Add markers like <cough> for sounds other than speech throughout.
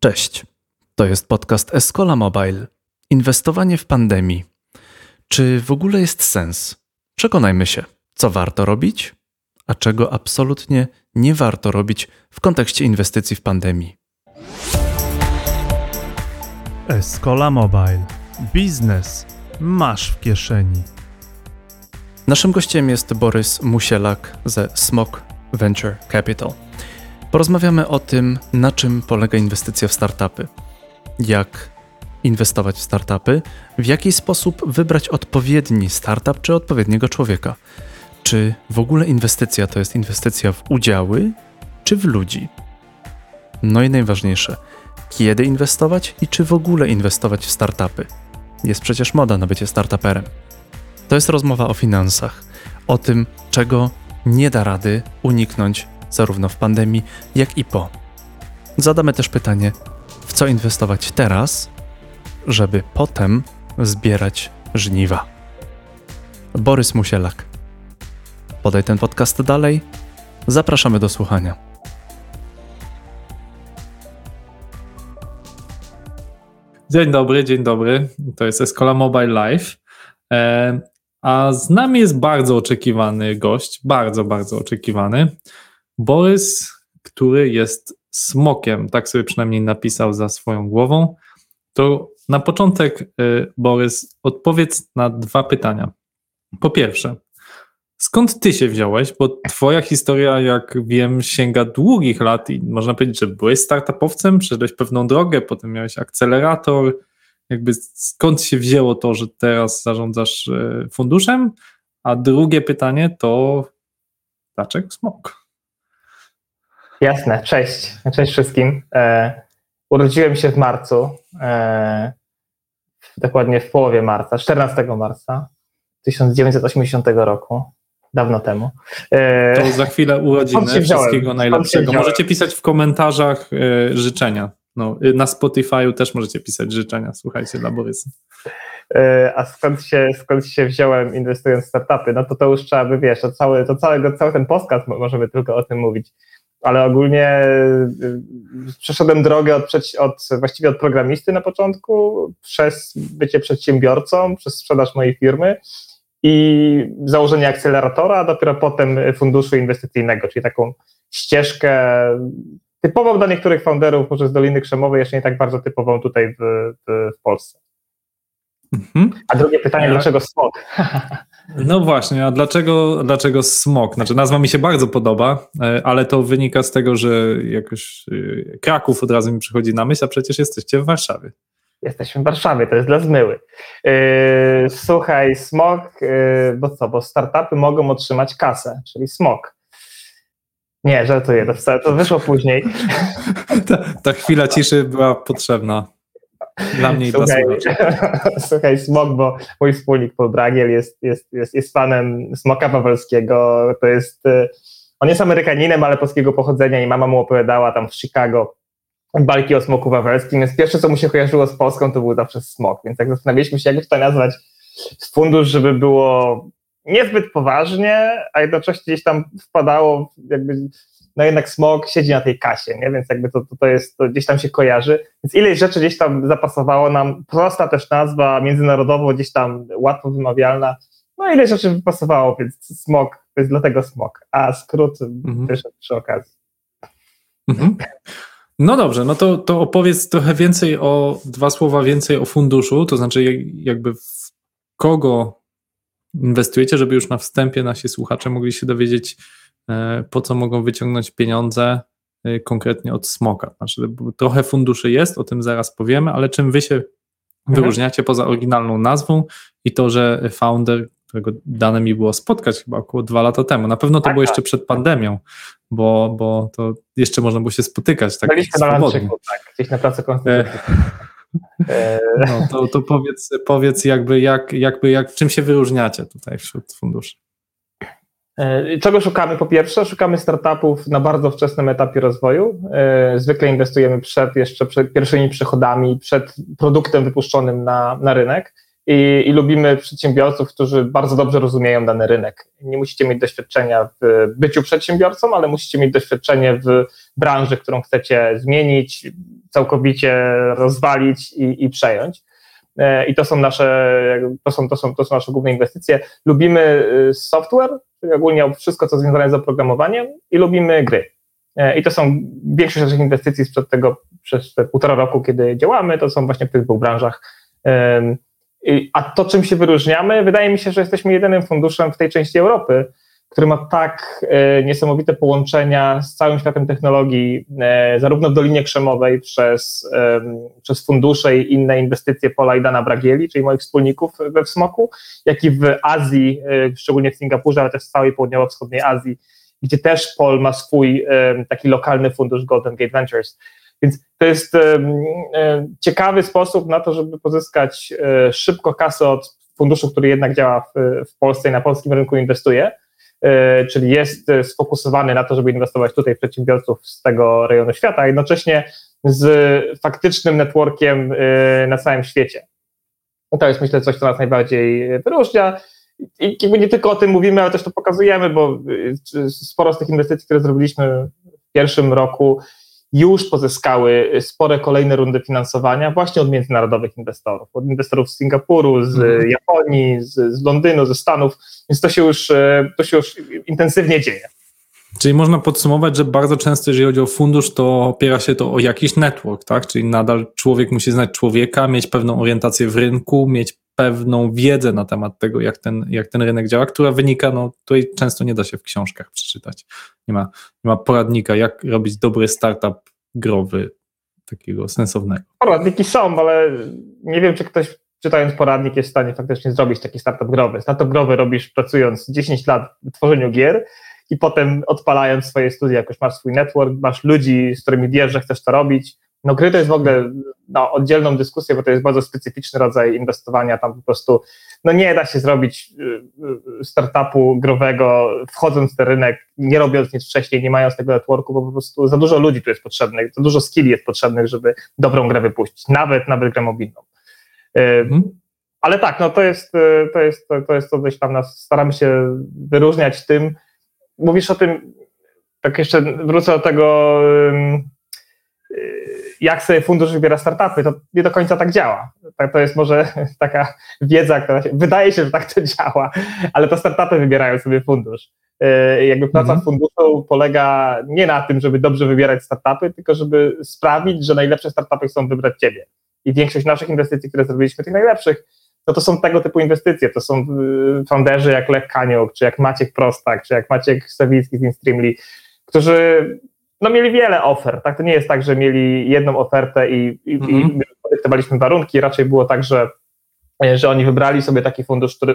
Cześć. To jest podcast Escola Mobile. Inwestowanie w pandemii. Czy w ogóle jest sens? Przekonajmy się, co warto robić, a czego absolutnie nie warto robić w kontekście inwestycji w pandemii. Escola Mobile. Biznes masz w kieszeni. Naszym gościem jest Borys Musielak ze Smok Venture Capital. Porozmawiamy o tym, na czym polega inwestycja w startupy, jak inwestować w startupy, w jaki sposób wybrać odpowiedni startup czy odpowiedniego człowieka. Czy w ogóle inwestycja to jest inwestycja w udziały czy w ludzi? No i najważniejsze, kiedy inwestować i czy w ogóle inwestować w startupy? Jest przecież moda na bycie startuperem. To jest rozmowa o finansach, o tym, czego nie da rady uniknąć zarówno w pandemii, jak i po. Zadamy też pytanie, w co inwestować teraz, żeby potem zbierać żniwa. Borys Musielak. Podaj ten podcast dalej. Zapraszamy do słuchania. Dzień dobry, dzień dobry. To jest Escola Mobile Live. E, a z nami jest bardzo oczekiwany gość, bardzo, bardzo oczekiwany. Borys, który jest smokiem, tak sobie przynajmniej napisał za swoją głową. To na początek, y, Borys, odpowiedz na dwa pytania. Po pierwsze, skąd ty się wziąłeś? Bo twoja historia, jak wiem, sięga długich lat i można powiedzieć, że byłeś startupowcem, przeszedłeś pewną drogę, potem miałeś akcelerator. Jakby skąd się wzięło to, że teraz zarządzasz y, funduszem? A drugie pytanie to dlaczego smok? Jasne, cześć. Cześć wszystkim. E, urodziłem się w marcu, e, dokładnie w połowie marca, 14 marca 1980 roku. Dawno temu. E, to za chwilę urodziny. Wszystkiego najlepszego. Możecie pisać w komentarzach e, życzenia. No, na Spotify'u też możecie pisać życzenia. Słuchajcie dla Borysa. E, a skąd się, skąd się wziąłem inwestując w startupy? No to to już trzeba by, wiesz, to cały, to całego, cały ten podcast możemy tylko o tym mówić ale ogólnie y, przeszedłem drogę od, od, właściwie od programisty na początku, przez bycie przedsiębiorcą, przez sprzedaż mojej firmy i założenie akceleratora, a dopiero potem funduszu inwestycyjnego, czyli taką ścieżkę typową dla niektórych founderów, może z Doliny Krzemowej, jeszcze nie tak bardzo typową tutaj w, w, w Polsce. Mhm. A drugie pytanie, ja... dlaczego smog? <laughs> No właśnie, a dlaczego, dlaczego smog? Znaczy nazwa mi się bardzo podoba, e, ale to wynika z tego, że jakoś e, Kraków od razu mi przychodzi na myśl, a przecież jesteście w Warszawie. Jesteśmy w Warszawie, to jest dla zmyły. Yy, słuchaj, smog, yy, bo co, bo startupy mogą otrzymać kasę, czyli smog. Nie, żartuję, to, to wyszło później. <laughs> ta, ta chwila ciszy była potrzebna. Dla mnie i dla słuchaczy. <laughs> Słuchaj, Smok, bo mój wspólnik Paul Bragiel jest, jest, jest, jest fanem Smoka Wawelskiego. To jest, y, on jest Amerykaninem, ale polskiego pochodzenia i mama mu opowiadała tam w Chicago balki o smoku wawelskim, więc pierwsze, co mu się kojarzyło z Polską, to był zawsze smok, więc jak zastanawialiśmy się, jak to nazwać fundusz, żeby było niezbyt poważnie, a jednocześnie gdzieś tam wpadało jakby no jednak smog siedzi na tej kasie, nie? więc jakby to, to, to jest, to gdzieś tam się kojarzy, więc ileś rzeczy gdzieś tam zapasowało nam, prosta też nazwa, międzynarodowo gdzieś tam łatwo wymawialna, no ile rzeczy wypasowało, więc smog, to jest dlatego smog, a skrót mhm. wyszedł przy okazji. Mhm. No dobrze, no to, to opowiedz trochę więcej o, dwa słowa więcej o funduszu, to znaczy jakby w kogo inwestujecie, żeby już na wstępie nasi słuchacze mogli się dowiedzieć, E, po co mogą wyciągnąć pieniądze e, konkretnie od smoka. Znaczy, trochę funduszy jest, o tym zaraz powiemy, ale czym wy się mhm. wyróżniacie poza oryginalną nazwą i to, że founder, którego dane mi było spotkać chyba około dwa lata temu, na pewno to tak, było jeszcze tak. przed pandemią, bo, bo to jeszcze można było się spotykać. Tak Byliśmy na lunchiku, tak, gdzieś na pracy konstytucyjnej. No, to, to powiedz, powiedz jakby, jak, jakby jak, czym się wyróżniacie tutaj wśród funduszy. E, czego szukamy? Po pierwsze, szukamy startupów na bardzo wczesnym etapie rozwoju. E, zwykle inwestujemy przed jeszcze przed pierwszymi przychodami, przed produktem wypuszczonym na, na rynek i, i lubimy przedsiębiorców, którzy bardzo dobrze rozumieją dany rynek. Nie musicie mieć doświadczenia w byciu przedsiębiorcą, ale musicie mieć doświadczenie w branży, którą chcecie zmienić, całkowicie rozwalić i, i przejąć. E, I to są nasze, to są, to, są, to są nasze główne inwestycje. Lubimy software, czyli ogólnie wszystko, co związane z oprogramowaniem, i lubimy gry. I to są większość naszych inwestycji sprzed tego, przez te półtora roku, kiedy działamy, to są właśnie w tych dwóch branżach. A to, czym się wyróżniamy, wydaje mi się, że jesteśmy jedynym funduszem w tej części Europy, który ma tak e, niesamowite połączenia z całym światem technologii, e, zarówno w Dolinie Krzemowej przez, przez fundusze i inne inwestycje Pola i Dana Bragieli, czyli moich wspólników we Wsmoku, jak i w Azji, e, szczególnie w Singapurze, ale też w całej południowo-wschodniej Azji, gdzie też Pol ma swój taki lokalny fundusz Golden Gate Ventures. Więc to jest e, ciekawy sposób na to, żeby pozyskać e, szybko kasę od funduszu, który jednak działa w, Polsce i na polskim rynku inwestuje, e, czyli jest sfokusowany na to, żeby inwestować tutaj w przedsiębiorców z tego rejonu świata, a jednocześnie z faktycznym networkiem na całym świecie. To jest myślę coś, co nas najbardziej wyróżnia. I nie tylko o tym mówimy, ale też to pokazujemy, bo sporo z tych inwestycji, które zrobiliśmy w pierwszym roku, już pozyskały spore kolejne rundy finansowania właśnie od międzynarodowych inwestorów, od inwestorów z Singapuru, z mhm. Japonii, z, z, Londynu, ze Stanów, więc to się już, e, to się już intensywnie dzieje. Czyli można podsumować, że bardzo często, jeżeli chodzi o fundusz, to opiera się to o jakiś network, tak? Czyli nadal człowiek musi znać człowieka, mieć pewną orientację w rynku, mieć pewną wiedzę na temat tego, jak ten, jak ten rynek działa, która wynika, no tutaj często nie da się w książkach przeczytać. Nie ma, nie ma poradnika, jak robić dobry startup growy, takiego sensownego. Poradniki są, ale nie wiem, czy ktoś czytając poradnik jest w stanie faktycznie zrobić taki startup growy. Startup growy robisz pracując 10 lat w tworzeniu gier i potem odpalając swoje studia, jakoś masz swój network, masz ludzi, z którymi wiesz, że chcesz to robić, no gry to jest w ogóle no, oddzielną dyskusję, bo to jest bardzo specyficzny rodzaj inwestowania, tam po prostu no nie da się zrobić y, y, startupu growego wchodząc w ten rynek, nie robiąc nic wcześniej, nie mając tego networku, bo po prostu za dużo ludzi tu jest potrzebnych, za dużo skilli jest potrzebnych, żeby dobrą grę wypuścić, nawet, nawet grę mobilną. Y, mhm. Ale tak, no to jest, to jest, to, to jest to, coś tam nas staramy się wyróżniać tym, mówisz o tym, tak jeszcze wrócę do tego jak sobie fundusz wybiera startupy, to nie do końca tak działa. To jest może <laughs> taka wiedza, która się, wydaje się, że tak to działa, ale to startupy wybierają sobie fundusz. E, jakby praca mhm. funduszu polega nie na tym, żeby dobrze wybierać startupy, tylko żeby sprawić, że najlepsze startupy chcą wybrać ciebie. I większość naszych inwestycji, które zrobiliśmy, tych najlepszych, no to są tego typu inwestycje. To są y, founderzy jak Lech Kaniuk, czy jak Maciek Prostak, czy jak Maciek Sawicki z Instreamly, którzy no mieli wiele ofert, tak? To nie jest tak, że mieli jedną ofertę i, i, -hmm. i dyktowaliśmy warunki, raczej było tak, że, że oni wybrali sobie taki fundusz, który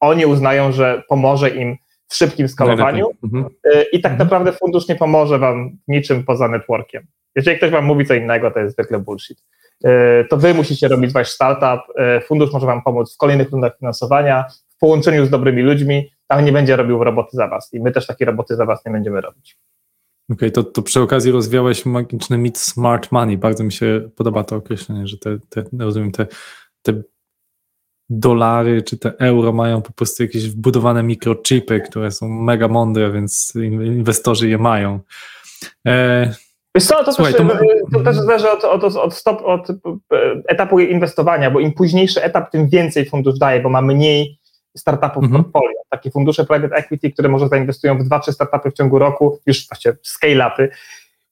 oni uznają, że pomoże im w szybkim skalowaniu mm -hmm. i tak -hmm. naprawdę fundusz nie pomoże wam niczym poza networkiem. Jeżeli ktoś wam mówi co innego, to jest zwykle bullshit. E, to wy musicie robić wasz startup, e, fundusz może wam pomóc w kolejnych rundach finansowania, w połączeniu z dobrymi ludźmi, ale nie będzie robił roboty za was i my też takie roboty za was nie będziemy robić. Okej, okay, to, to przy okazji rozwiałeś magiczny mit smart money. Bardzo mi się podoba to określenie, że te, te rozumiem, te, te dolary czy te euro mają po prostu jakieś wbudowane mikrochipy, które są mega mądre, więc inwestorzy je mają. E, Wiesz co, to, Słuchaj, też, to... to też zależy od, od, od, stop, od etapu inwestowania, bo im późniejszy etap, tym więcej fundusz daje, bo ma mniej startupów mhm. w portfolio. Takie fundusze private equity, które może zainwestują w dwa, trzy startupy w ciągu roku, już właściwie scale-upy,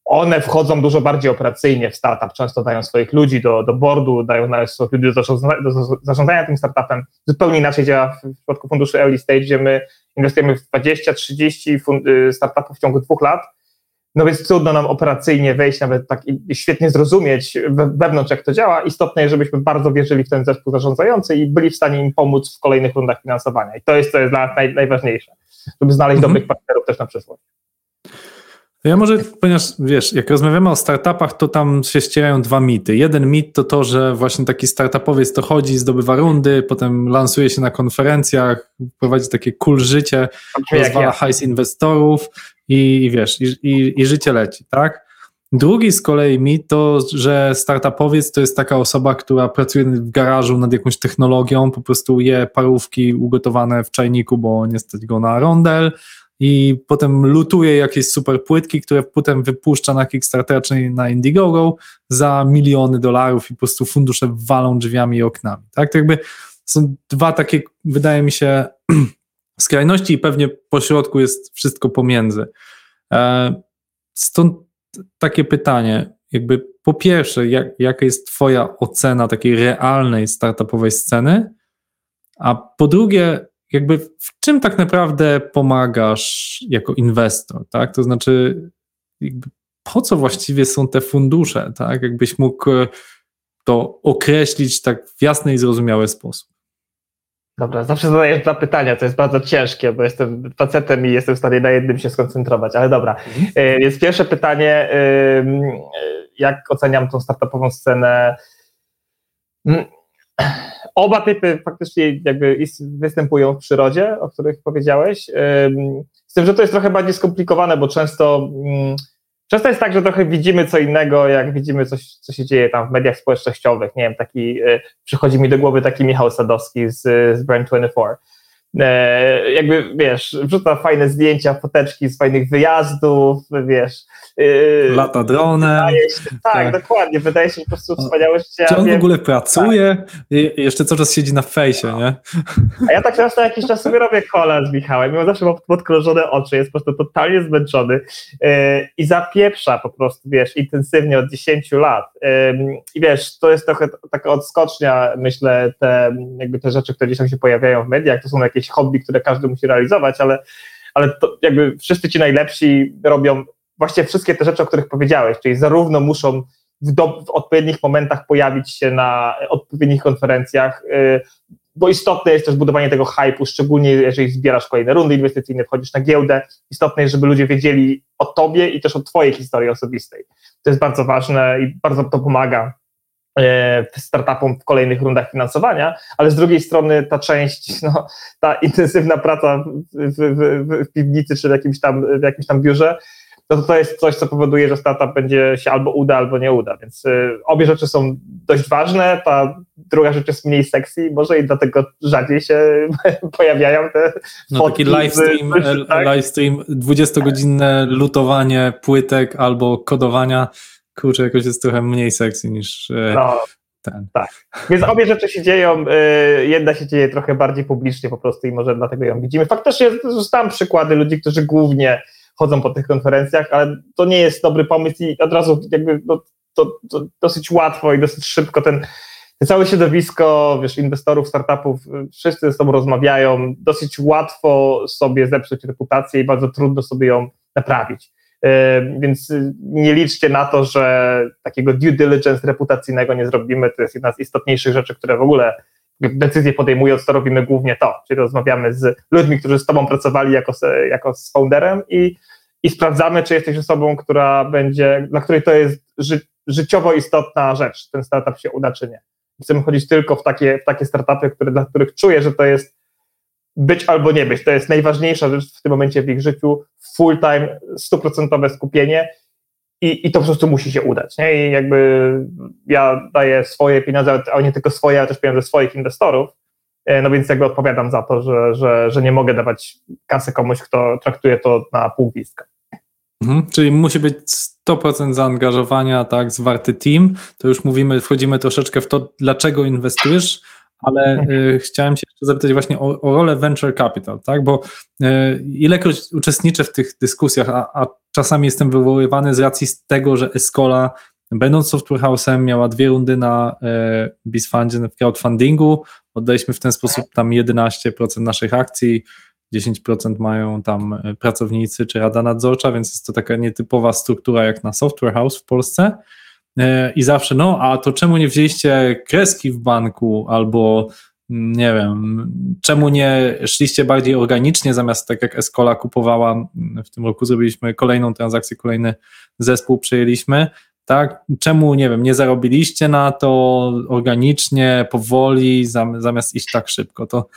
one wchodzą dużo bardziej operacyjnie w startup, często dają swoich ludzi do, do boardu, dają swoich ludzi do, do zarządzania tym startupem. Zupełnie inaczej działa w przypadku funduszy early stage, gdzie my inwestujemy w 20-30 y, startupów w ciągu dwóch lat no więc trudno nam operacyjnie wejść, nawet tak i świetnie zrozumieć wewnątrz, jak to działa. Istotne jest, żebyśmy bardzo wierzyli w ten zespół zarządzający i byli w stanie im pomóc w kolejnych rundach finansowania. I to jest, to jest dla nas naj, najważniejsze, żeby znaleźć mhm. dobrych partnerów też na przyszłość. Ja może, ponieważ wiesz, jak rozmawiamy o startupach, to tam się ścierają dwa mity. Jeden mit to to, że właśnie taki startupowiec to chodzi, zdobywa rundy, potem lansuje się na konferencjach, prowadzi takie cool życie, rozwala hajs inwestorów i, i wiesz, i, i, i życie leci, tak? Drugi z kolei mit to, że startupowiec to jest taka osoba, która pracuje w garażu nad jakąś technologią, po prostu je parówki ugotowane w czajniku, bo nie stać go na rondel, i potem lutuje jakieś super płytki, które potem wypuszcza na Kickstarter czy na Indiegogo za miliony dolarów i po prostu fundusze walą drzwiami i oknami. Tak, to jakby są dwa takie, wydaje mi się, <clears throat> skrajności i pewnie po środku jest wszystko pomiędzy. E, stąd takie pytanie, jakby po pierwsze, jak, jaka jest Twoja ocena takiej realnej startupowej sceny, a po drugie, jakby w czym tak naprawdę pomagasz jako inwestor, tak? To znaczy, po co właściwie są te fundusze, tak? Jakbyś mógł to określić tak w jasny i zrozumiały sposób. Dobra, zawsze zadajesz dwa pytania, to jest bardzo ciężkie, bo jestem facetem i jestem w stanie na jednym się skoncentrować, ale dobra. Mhm. E, więc pierwsze pytanie, jak oceniam tą startupową scenę? Mm, oba typy faktycznie jakby występują w przyrodzie, o których powiedziałeś, z tym, że to jest trochę bardziej skomplikowane, bo często mm, Często jest tak, że trochę widzimy co innego, jak widzimy coś, co się dzieje tam w mediach społecznościowych. Nie wiem, taki, y, przychodzi mi do głowy taki Michał Sadowski z, z Brand24 E, jakby, wiesz, wrzuca fajne zdjęcia, foteczki z fajnych wyjazdów, wiesz. Yy, Lata dronem. Się, tak, tak, dokładnie, wydaje się po prostu wspaniałe życie. Czy on w ogóle pracuje? Tak. I jeszcze cały czas siedzi na fejsie, nie? A ja tak na jakiś czas sobie robię kola z Michałem, mimo zawsze mam podkrążone oczy, jest po prostu totalnie zmęczony yy, i zapieprza po prostu, wiesz, intensywnie od 10 lat. I wiesz, to jest trochę taka odskocznia, myślę, te, jakby te rzeczy, które gdzieś tam się pojawiają w mediach, to są jakieś jakieś hobby, które każdy musi realizować, ale, ale to jakby wszyscy ci najlepsi robią właśnie wszystkie te rzeczy, o których powiedziałeś, czyli zarówno muszą w, do, w odpowiednich momentach pojawić się na odpowiednich konferencjach, yy, bo istotne jest też budowanie tego hypu, szczególnie jeżeli zbierasz kolejne rundy inwestycyjne, wchodzisz na giełdę. Istotne jest, żeby ludzie wiedzieli o tobie i też o twojej historii osobistej. To jest bardzo ważne i bardzo to pomaga startupom w kolejnych rundach finansowania, ale z drugiej strony ta część, no, ta intensywna praca w, w, w, piwnicy czy w jakimś tam, w jakimś tam biurze, to, to jest coś, co powoduje, że startup będzie się albo uda, albo nie uda. Więc y, obie rzeczy są dość ważne. Ta druga rzecz jest mniej sexy, może i dlatego rzadziej się <laughs> pojawiają te. No taki livestream, z, tak? livestream, 20-godzinne lutowanie płytek albo kodowania kurczę, jakoś jest trochę mniej sexy niż e, no, ten. Tak. Więc obie rzeczy się dzieją. E, jedna się dzieje trochę bardziej publicznie po prostu i może dlatego ją widzimy. Faktycznie znam przykłady ludzi, którzy głównie chodzą po tych konferencjach, ale to nie jest dobry pomysł i od razu jakby no, to, to dosyć łatwo i dosyć szybko ten całe środowisko, wiesz, inwestorów, startupów, wszyscy ze sobą rozmawiają, dosyć łatwo sobie zepsuć reputację i bardzo trudno sobie ją naprawić. Więc nie liczcie na to, że takiego due diligence reputacyjnego nie zrobimy. To jest jedna z istotniejszych rzeczy, które w ogóle decyzje podejmując, to robimy głównie to. Czyli rozmawiamy z ludźmi, którzy z Tobą pracowali jako, jako z founderem i, i sprawdzamy, czy jesteś osobą, która będzie, dla której to jest ży, życiowo istotna rzecz, ten startup się uda, czy nie. Chcemy chodzić tylko w takie, w takie startupy, które, dla których czuję, że to jest być albo nie być. To jest najważniejsza rzecz w tym momencie w ich życiu, full time, stuprocentowe skupienie i, i to po prostu musi się udać. Nie? I jakby ja daję swoje pieniądze, ale nie tylko swoje, ale też pieniądze swoich inwestorów, e, no więc jakby odpowiadam za to, że, że, że nie mogę dawać kasy komuś, kto traktuje to na pół gwizdka. Mhm, czyli musi być 100% zaangażowania, tak, zwarty team. To już mówimy, wchodzimy troszeczkę w to, dlaczego inwestujesz, ale y, chciałem się jeszcze zapytać właśnie o, o, rolę venture capital, tak? Bo y, ilekroć uczestniczę w tych dyskusjach, a, a, czasami jestem wywoływany z racji tego, że Escola, będąc software house'em, miała dwie rundy na y, BizFundzie w crowdfundingu, oddaliśmy w ten sposób tam 11% naszych akcji, 10% mają tam pracownicy czy rada nadzorcza, więc jest to taka nietypowa struktura jak na software house w Polsce. E, i zawsze, no, a to czemu nie wzięliście kreski w banku albo mm, nie wiem, czemu nie szliście bardziej organicznie, zamiast tak jak Escola kupowała, mm, w tym roku zrobiliśmy kolejną transakcję, kolejny zespół przejęliśmy, tak? Czemu, nie wiem, nie zarobiliście na to organicznie, powoli, zamiast iść tak szybko? To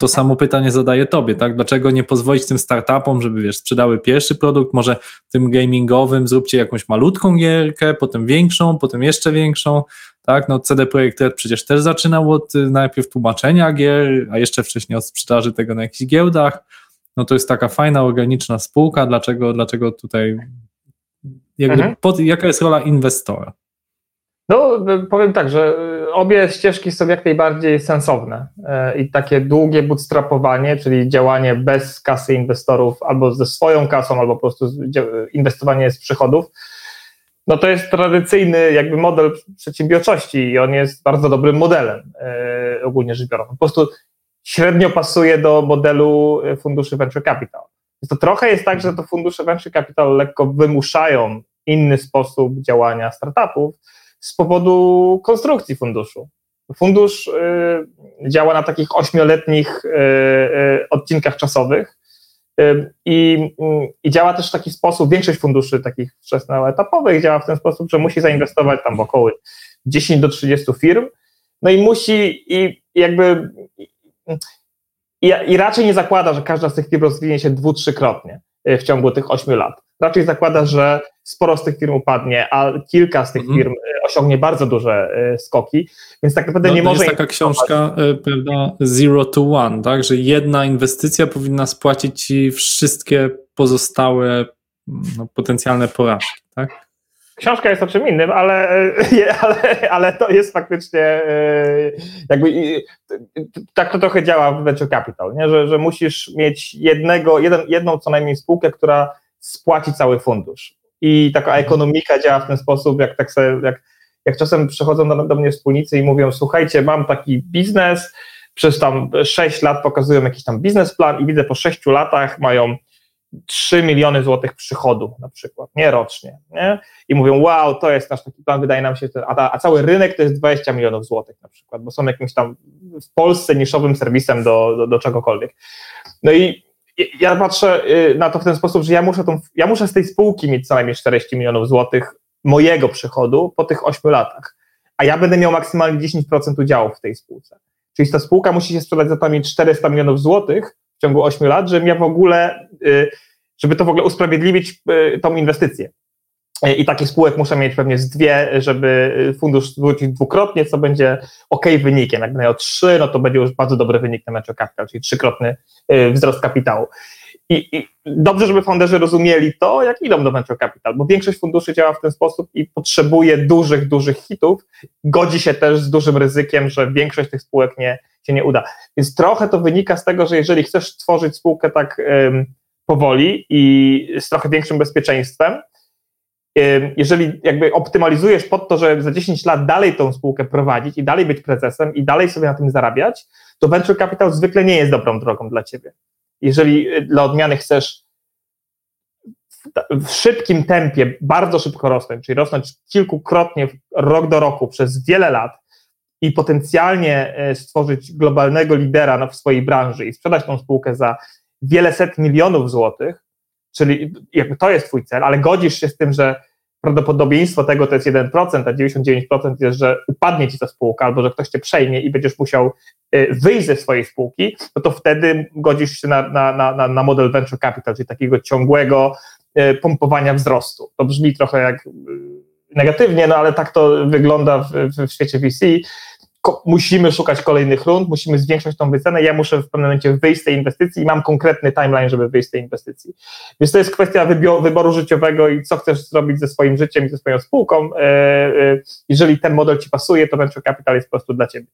to samo pytanie zadaję tobie, tak? Dlaczego nie pozwolić tym startupom, żeby wiesz, sprzedały pierwszy produkt, może tym gamingowym zróbcie jakąś malutką gierkę, potem większą, potem jeszcze większą, tak? No CD Projekt Red przecież też zaczynał od y, najpierw tłumaczenia gier, a jeszcze wcześniej od sprzedaży tego na jakichś giełdach, no to jest taka fajna, organiczna spółka, dlaczego, dlaczego tutaj, jakby, Mhm. pod, jaka jest rola inwestora? No, powiem tak, że obie ścieżki są jak najbardziej sensowne y, i takie długie bootstrapowanie, czyli działanie bez kasy inwestorów albo ze swoją kasą, albo po prostu inwestowanie z przychodów, no to jest tradycyjny jakby model przedsiębiorczości i on jest bardzo dobrym modelem y, ogólnie rzecz biorąc. Po prostu średnio pasuje do modelu y, funduszy venture capital. Więc to trochę jest tak, że to fundusze venture capital lekko wymuszają inny sposób działania startupów, z powodu konstrukcji funduszu. Fundusz y, działa na takich ośmioletnich y, y, odcinkach czasowych i, i działa też w taki sposób, większość funduszy takich wczesnoetapowych działa w ten sposób, że musi zainwestować tam w około 10 do 30 firm, no i musi i jakby i, i raczej nie zakłada, że każda z tych firm rozwinie się dwu, trzykrotnie w ciągu tych 8 lat. Raczej zakłada, że sporo z tych firm upadnie, a kilka z tych Mhm. firm osiągnie bardzo duże y, skoki, więc tak naprawdę No, nie to może... jest taka książka, y, prawda, Zero to One, tak, że jedna inwestycja powinna spłacić ci wszystkie pozostałe no, potencjalne porażki, tak? Książka jest o czym innym, ale, y, <laughs> ale, ale to jest faktycznie jakby tak to trochę działa w venture capital, nie? Że, że musisz mieć jednego, jeden, jedną co najmniej spółkę, która spłaci cały fundusz. I taka ekonomika działa w ten sposób, jak tak sobie, jak, jak czasem przychodzą do, do mnie wspólnicy i mówią, słuchajcie, mam taki biznes, przez tam 6 lat pokazują jakiś tam biznesplan i widzę po 6 latach mają 3 miliony złotych przychodu na przykład, nie rocznie, nie? I mówią, wow, to jest nasz taki plan, wydaje nam się, a, ta, a cały rynek to jest 20 milionów złotych na przykład, bo są jakimś tam w Polsce niszowym serwisem do, do, do czegokolwiek. No i i- ja patrzę y, na to w ten sposób, że ja muszę, tą, ja muszę z tej spółki mieć co najmniej 40 milionów złotych mojego przychodu po tych 8 latach, a ja będę miał maksymalnie 10% udziałów w tej spółce. Czyli ta spółka musi się sprzedać za tam 400 milionów złotych w ciągu 8 lat, żebym ja w ogóle, y, żeby to w ogóle usprawiedliwić y, tą inwestycję. Y, I takich spółek muszę mieć pewnie z dwie, żeby fundusz zwrócić dwukrotnie, co będzie ok wynikiem. Jak będę miał trzy, no to będzie już bardzo dobry wynik na venture capital, czyli trzykrotny wzrost kapitału. I, I dobrze, żeby founderzy rozumieli to, jak idą do venture capital, bo większość funduszy działa w ten sposób i potrzebuje dużych, dużych hitów. Godzi się też z dużym ryzykiem, że większość tych spółek nie, się nie uda. Więc trochę to wynika z tego, że jeżeli chcesz tworzyć spółkę tak ym, powoli i z trochę większym bezpieczeństwem, ym, jeżeli jakby optymalizujesz pod to, że za 10 lat dalej tą spółkę prowadzić i dalej być prezesem i dalej sobie na tym zarabiać, to venture capital zwykle nie jest dobrą drogą dla ciebie. Jeżeli y, dla odmiany chcesz w szybkim tempie, bardzo szybko rosnąć, czyli rosnąć kilkukrotnie rok do roku przez wiele lat i potencjalnie e, stworzyć globalnego lidera w swojej branży i sprzedać tą spółkę za wiele set milionów złotych, czyli jakby to jest twój cel, ale godzisz się z tym, że prawdopodobieństwo tego to jest 1%, a 99% jest, że upadnie ci ta spółka albo że ktoś cię przejmie i będziesz musiał e, wyjść ze swojej spółki, no to wtedy godzisz się na, na, na, na model venture capital, czyli takiego ciągłego e, pompowania wzrostu. To brzmi trochę jak e, negatywnie, no ale tak to wygląda w, w świecie VC. Musimy szukać kolejnych rund, musimy zwiększać tą wycenę. Ja muszę w pewnym momencie wyjść z tej inwestycji i mam konkretny timeline, żeby wyjść z tej inwestycji. Więc to jest kwestia wyboru życiowego i co chcesz zrobić ze swoim życiem i ze swoją spółką. E, e, Jeżeli ten model ci pasuje, to venture capital jest po prostu dla ciebie.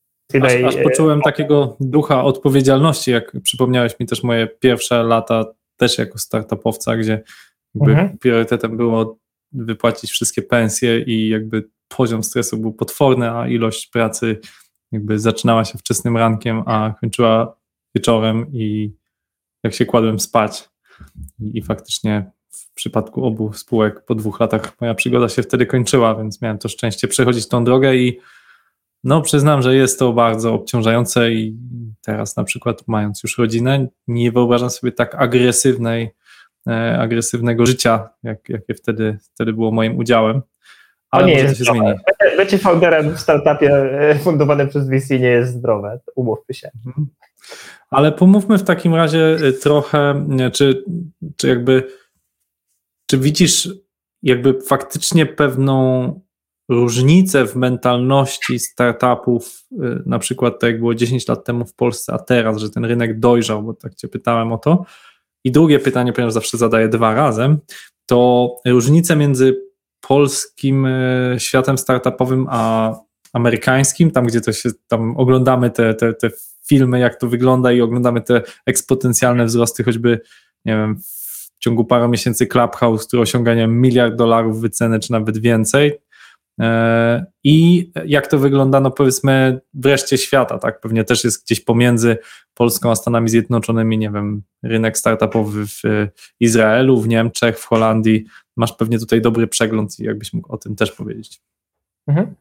Aż, aż e, poczułem takiego ducha odpowiedzialności, jak przypomniałeś mi też moje pierwsze lata też jako startupowca, gdzie Mhm. priorytetem było wypłacić wszystkie pensje i jakby poziom stresu był potworny, a ilość pracy jakby zaczynała się wczesnym rankiem, a kończyła wieczorem i jak się kładłem spać. I, i faktycznie w przypadku obu spółek po dwóch latach moja przygoda się wtedy kończyła, więc miałem to szczęście przechodzić tą drogę i no przyznam, że jest to bardzo obciążające i teraz na przykład mając już rodzinę, nie wyobrażam sobie tak agresywnej, e, agresywnego życia, jak, jakie wtedy, wtedy było moim udziałem. Ale nie jest się zdrowe. zmieni. Bycie- founderem w startupie e, fundowanym przez VC nie jest zdrowe, umówmy się. Mhm. Ale pomówmy w takim razie y, trochę, czy, czy jakby, czy widzisz jakby faktycznie pewną różnicę w mentalności startupów, y, na przykład tak jak było 10 lat temu w Polsce, a teraz, że ten rynek dojrzał, bo tak cię pytałem o to, I drugie pytanie, ponieważ zawsze zadaję dwa razem, to różnice między polskim e, światem startupowym a amerykańskim, tam gdzie to się, tam oglądamy te, te, te filmy, jak to wygląda i oglądamy te eksponencjalne wzrosty, choćby, nie wiem, w ciągu paru miesięcy Clubhouse, który osiąga nie wiem, miliard dolarów wyceny, czy nawet więcej. E, I jak to wygląda, no powiedzmy, wreszcie świata, tak? Pewnie też jest gdzieś pomiędzy Polską a Stanami Zjednoczonymi, nie wiem, rynek startupowy w Izraelu, w Niemczech, w Holandii. Masz pewnie tutaj dobry przegląd i jakbyś mógł o tym też powiedzieć. Mhm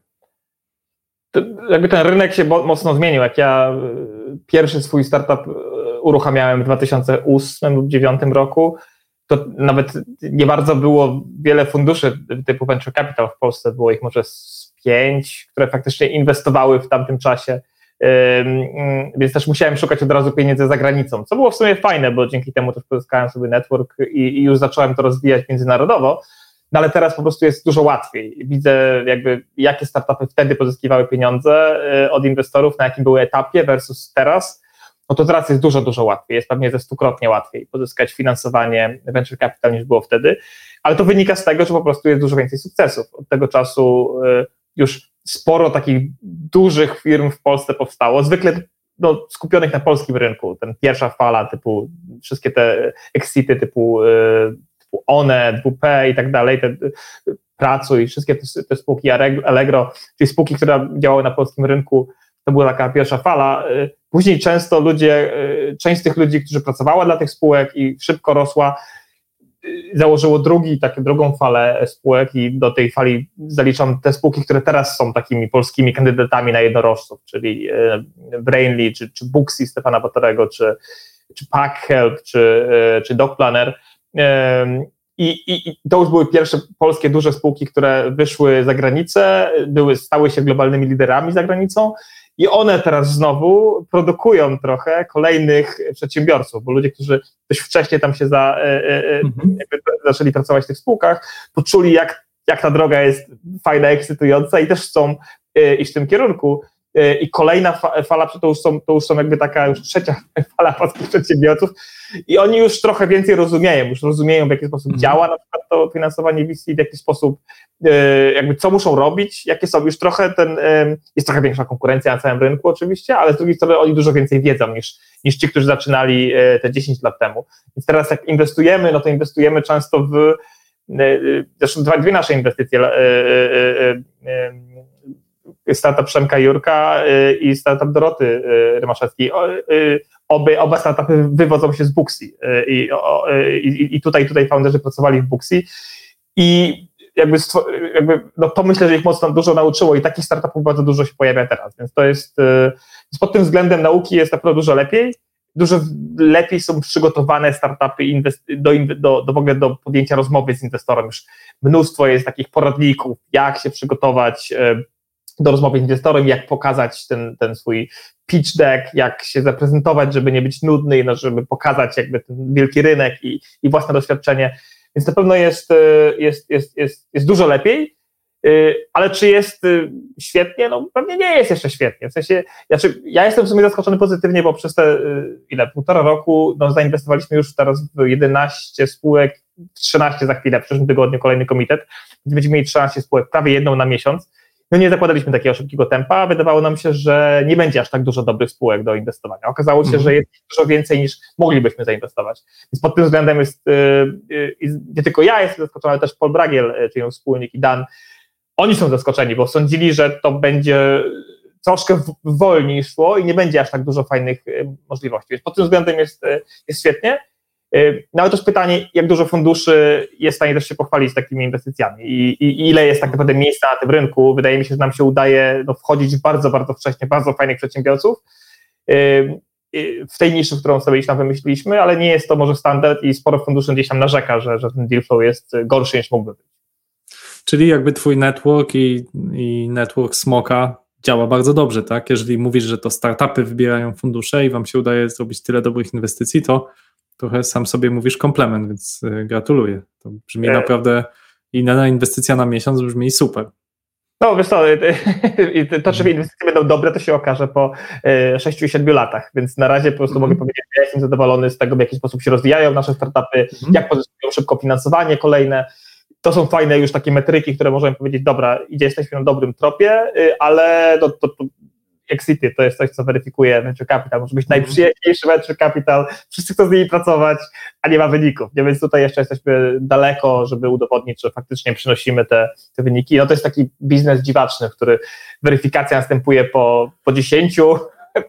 jakby ten rynek się mocno zmienił. Jak ja y, pierwszy swój startup y, uruchamiałem w 2008 lub 2009 roku, to nawet nie bardzo było wiele funduszy typu venture capital w Polsce, było ich może z pięć, które faktycznie inwestowały w tamtym czasie. Więc też musiałem szukać od razu pieniędzy za granicą, co było w sumie fajne, bo dzięki temu też pozyskałem sobie network i, i już zacząłem to rozwijać międzynarodowo. No ale teraz po prostu jest dużo łatwiej. Widzę jakby, jakie startupy wtedy pozyskiwały pieniądze y, od inwestorów, na jakim były etapie versus teraz. No to teraz jest dużo, dużo łatwiej. Jest pewnie ze stukrotnie łatwiej pozyskać finansowanie venture capital niż było wtedy, ale to wynika z tego, że po prostu jest dużo więcej sukcesów. Od tego czasu y, już sporo takich dużych firm w Polsce powstało. Zwykle no, skupionych na polskim rynku. Ten pierwsza fala, typu wszystkie te exity typu y, typu ONE, WP i tak dalej, te Pracuj, wszystkie te, te spółki Allegro, czyli spółki, które działały na polskim rynku, to była taka pierwsza fala. Później często ludzie, część z tych ludzi, którzy pracowała dla tych spółek i szybko rosła, założyło drugi, taką drugą falę spółek i do tej fali zaliczam te spółki, które teraz są takimi polskimi kandydatami na jednorożców, czyli e, Brainly, czy, czy Booksy Stefana Batorego, czy, czy PackHelp, czy, e, czy DocPlanner. I, i, I, to już były pierwsze polskie duże spółki, które wyszły za granicę, były, stały się globalnymi liderami za granicą i one teraz znowu produkują trochę kolejnych przedsiębiorców, bo ludzie, którzy dość wcześniej tam się za, e, e, e, mhm. zaczęli pracować w tych spółkach, poczuli jak, jak ta droga jest fajna, ekscytująca i też chcą iść w tym kierunku. I kolejna fala, to już, są, to już są jakby taka już trzecia <laughs> fala polskich przedsiębiorców, i oni już trochę więcej rozumieją, już rozumieją w jaki sposób mhm. działa na przykład to finansowanie VC, w jaki sposób, e, jakby co muszą robić, jakie są już trochę ten, e, jest trochę większa konkurencja na całym rynku oczywiście, ale z drugiej strony oni dużo więcej wiedzą niż, niż ci, którzy zaczynali e, te 10 lat temu. Więc teraz jak inwestujemy, no to inwestujemy często w, zresztą dwie nasze inwestycje, startup Przemka Jurka i startup Doroty Rymaszewskiej. Oby, oba startupy wywodzą się z Booksy y, i, i, i tutaj, tutaj founderzy pracowali w Booksy i jakby, jakby no to myślę, że ich mocno dużo nauczyło i takich startupów bardzo dużo się pojawia teraz, więc to jest y, pod tym względem nauki jest naprawdę dużo lepiej, dużo lepiej są przygotowane startupy do, do, do w ogóle do podjęcia rozmowy z inwestorem, już mnóstwo jest takich poradników, jak się przygotować, y, do rozmowy z inwestorem, jak pokazać ten, ten swój pitch deck, jak się zaprezentować, żeby nie być nudny, no, żeby pokazać jakby ten wielki rynek i, i własne doświadczenie. Więc na pewno jest, e, jest, jest, jest, jest dużo lepiej, e, ale czy jest e, świetnie? No pewnie nie jest jeszcze świetnie. W sensie, znaczy, ja jestem w sumie zaskoczony pozytywnie, bo przez te ile, półtora roku no, zainwestowaliśmy już teraz w 11 spółek, 13 za chwilę, w przyszłym tygodniu kolejny komitet, więc będziemy mieli 13 spółek, prawie jedną na miesiąc no nie zakładaliśmy takiego szybkiego tempa, wydawało nam się, że nie będzie aż tak dużo dobrych spółek do inwestowania. Okazało się, mhm. że jest dużo więcej niż moglibyśmy zainwestować. Więc pod tym względem jest, yy, yy, nie tylko ja jestem zaskoczony, ale też Paul Bragiel, yy, czyli wspólnik i Dan, oni są zaskoczeni, bo sądzili, że to będzie troszkę wolniej szło i nie będzie aż tak dużo fajnych y, możliwości. Więc pod tym względem jest, y, jest świetnie. Y, no ale też pytanie, jak dużo funduszy jest w stanie też się pochwalić takimi inwestycjami i, i ile jest tak naprawdę miejsca na tym rynku. Wydaje mi się, że nam się udaje no, wchodzić bardzo, bardzo wcześnie, bardzo fajnych przedsiębiorców y, y, w tej niszy, którą sobie tam wymyśliliśmy, ale nie jest to może standard i sporo funduszy gdzieś tam narzeka, że, że ten deal flow jest gorszy niż mógłby być. Czyli jakby twój network i, i network Smoka działa bardzo dobrze, tak? Jeżeli mówisz, że to startupy wybierają fundusze i wam się udaje zrobić tyle dobrych inwestycji, to trochę sam sobie mówisz komplement, więc y, gratuluję. To brzmi e... naprawdę i na inwestycja na miesiąc brzmi super. No wiesz co, to czy inwestycje będą dobre, to się okaże po 6 i 7 latach, więc na razie po prostu Mhm. mogę powiedzieć, że ja jestem zadowolony z tego, w jaki sposób się rozwijają nasze startupy, Mhm. jak pozyskują szybko finansowanie kolejne. To są fajne już takie metryki, które możemy powiedzieć, dobra, idzie, jesteśmy na dobrym tropie, y, ale to, to, to exity to jest coś, co weryfikuje venture capital. Może być Mhm. najprzyjaźniejszy venture capital, wszyscy chcą z nimi pracować, a nie ma wyników. Nie? Więc tutaj jeszcze jesteśmy daleko, żeby udowodnić, że faktycznie przynosimy te, te wyniki. No to jest taki biznes dziwaczny, w który weryfikacja następuje po, po 10,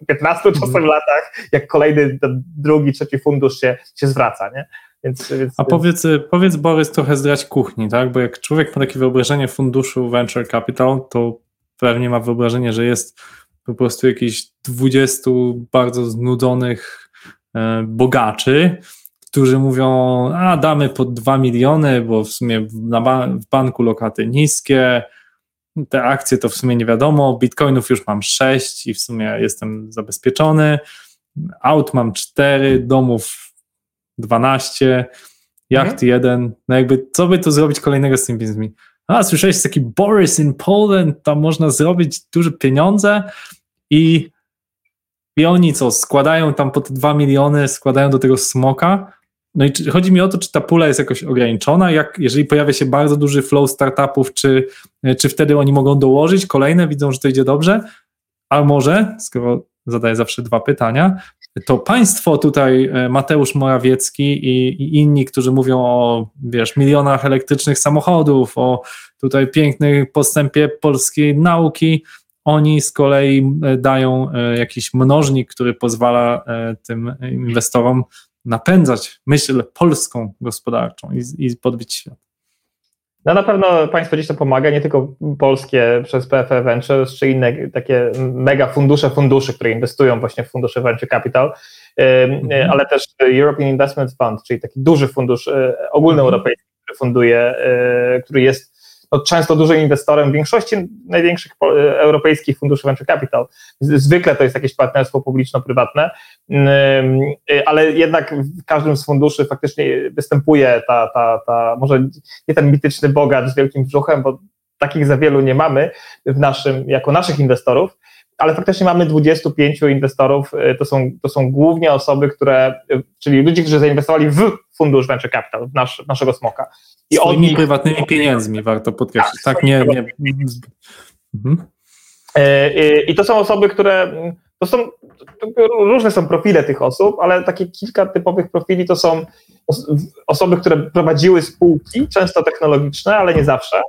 15 <laughs> czasem Mhm. latach, jak kolejny, drugi, trzeci fundusz się, się zwraca. Nie? Więc, więc, A powiedz, powiedz Borys trochę zdrać kuchni, tak? Bo jak człowiek ma takie wyobrażenie funduszu Venture Capital, to pewnie ma wyobrażenie, że jest po prostu jakiś 20 bardzo znudzonych e, bogaczy, którzy mówią, a damy po 2 miliony, bo w sumie w, na ba w banku lokaty niskie, te akcje to w sumie nie wiadomo, bitcoinów już mam 6 i w sumie jestem zabezpieczony, aut mam 4, domów 12, jacht Mhm. jeden, no jakby co by tu zrobić kolejnego z tymi pieniędzmi? A, słyszałeś, taki Boris in Poland, tam można zrobić duże pieniądze i, i oni co, składają tam po te 2 miliony, składają do tego smoka, no i czy, chodzi mi o to, czy ta pula jest jakoś ograniczona, jak, jeżeli pojawia się bardzo duży flow startupów, czy, czy wtedy oni mogą dołożyć kolejne, widzą, że to idzie dobrze, a może, skoro zadaję zawsze dwa pytania, to państwo tutaj, e, Mateusz Morawiecki i, i inni, którzy mówią o, wiesz, milionach elektrycznych samochodów, o tutaj pięknym postępie polskiej nauki, oni z kolei e, dają e, jakiś mnożnik, który pozwala e, tym inwestorom napędzać myśl polską gospodarczą i, i podbić świat. No na pewno państwo gdzieś to pomaga, nie tylko polskie przez PFE Ventures, czy inne takie mega fundusze funduszy, które inwestują właśnie w fundusze Venture Capital, mhm. ale też European Investment Fund, czyli taki duży fundusz ogólnoeuropejski, który funduje, który jest no, często dużym inwestorem w większości największych europejskich funduszy venture capital. Zwykle to jest jakieś partnerstwo publiczno-prywatne, ale jednak w każdym z funduszy faktycznie występuje ta, ta, ta może nie ten mityczny bogacz z wielkim brzuchem, bo takich za wielu nie mamy w naszym, jako naszych inwestorów, ale faktycznie mamy 25 inwestorów, to są, to są głównie osoby, które, czyli ludzie, którzy zainwestowali w fundusz Venture Capital, w, nasz, naszego smoka. I Swoimi nich, prywatnymi pieniędzmi, warto podkreślić. Tak, tak nie, nie. Mhm. I to są osoby, które, to są, różne są profile tych osób, ale takie kilka typowych profili to są osoby, które prowadziły spółki, często technologiczne, ale nie zawsze,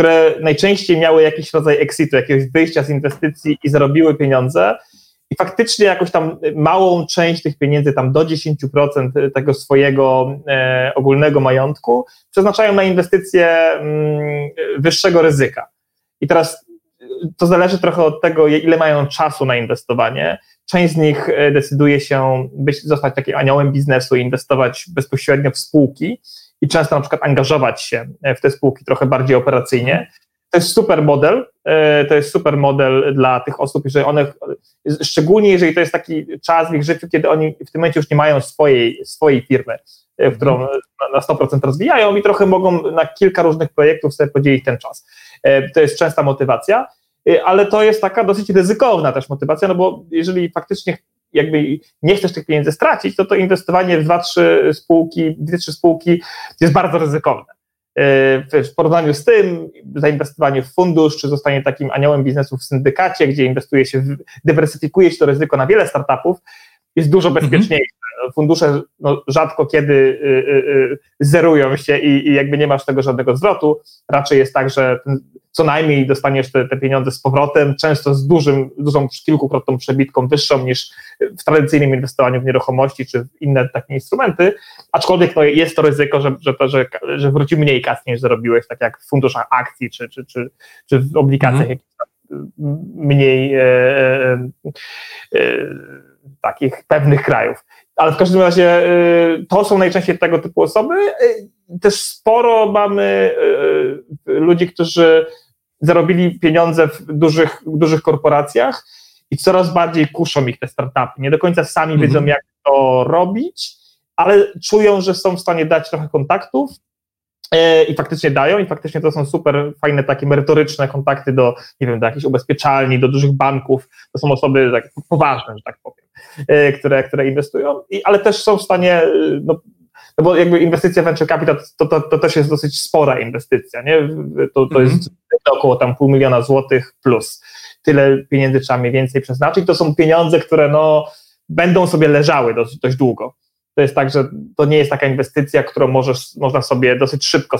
które najczęściej miały jakiś rodzaj exitu, jakiegoś wyjścia z inwestycji i zarobiły pieniądze i faktycznie jakąś tam małą część tych pieniędzy, tam do 10% tego swojego e, ogólnego majątku przeznaczają na inwestycje mm, wyższego ryzyka. I teraz to zależy trochę od tego, ile mają czasu na inwestowanie. Część z nich decyduje się być, zostać takim aniołem biznesu i inwestować bezpośrednio w spółki i często na przykład angażować się w te spółki trochę bardziej operacyjnie. To jest super model, to jest super model dla tych osób, jeżeli one, szczególnie jeżeli to jest taki czas w ich życiu, kiedy oni w tym momencie już nie mają swojej, swojej firmy, w którą na 100% rozwijają i trochę mogą na kilka różnych projektów sobie podzielić ten czas. To jest częsta motywacja, ale to jest taka dosyć ryzykowna też motywacja, no bo jeżeli faktycznie jakby nie chcesz tych pieniędzy stracić, to to inwestowanie w dwa, trzy spółki, dwie, trzy spółki jest bardzo ryzykowne. W porównaniu z tym, zainwestowanie w fundusz, czy zostanie takim aniołem biznesu w syndykacie, gdzie inwestuje się, w, dywersyfikuje się to ryzyko na wiele startupów, jest dużo bezpieczniejsze. Fundusze no, rzadko kiedy y, y, y, zerują się i, i, jakby nie masz tego żadnego zwrotu. Raczej jest tak, że co najmniej dostaniesz te, te pieniądze z powrotem, często z dużym, dużą kilkukrotną przebitką wyższą niż w tradycyjnym inwestowaniu w nieruchomości czy w inne takie instrumenty, aczkolwiek no, jest to ryzyko, że, że, to, że, że wróci mniej kasy niż zarobiłeś, tak jak w funduszach akcji czy, czy, czy, czy w obligacjach mm. mniej e, e, e, takich pewnych krajów. Ale w każdym razie to są najczęściej tego typu osoby. Też sporo mamy ludzi, którzy zarobili pieniądze w dużych, dużych korporacjach i coraz bardziej kuszą ich te startupy. Nie do końca sami -hmm. wiedzą, jak to robić, ale czują, że są w stanie dać trochę kontaktów I faktycznie dają, i faktycznie to są super fajne, takie merytoryczne kontakty do, nie wiem, do jakichś ubezpieczalni, do dużych banków. To są osoby tak poważne, że tak powiem, które, które inwestują, I, ale też są w stanie, no, no bo jakby inwestycja venture capital to, to, to też jest dosyć spora inwestycja, nie? To, to jest mhm. około tam pół miliona złotych plus. Tyle pieniędzy trzeba mniej więcej przeznaczyć. To są pieniądze, które no, będą sobie leżały dość, dość długo to jest tak, że to nie jest taka inwestycja, którą możesz, można sobie dosyć szybko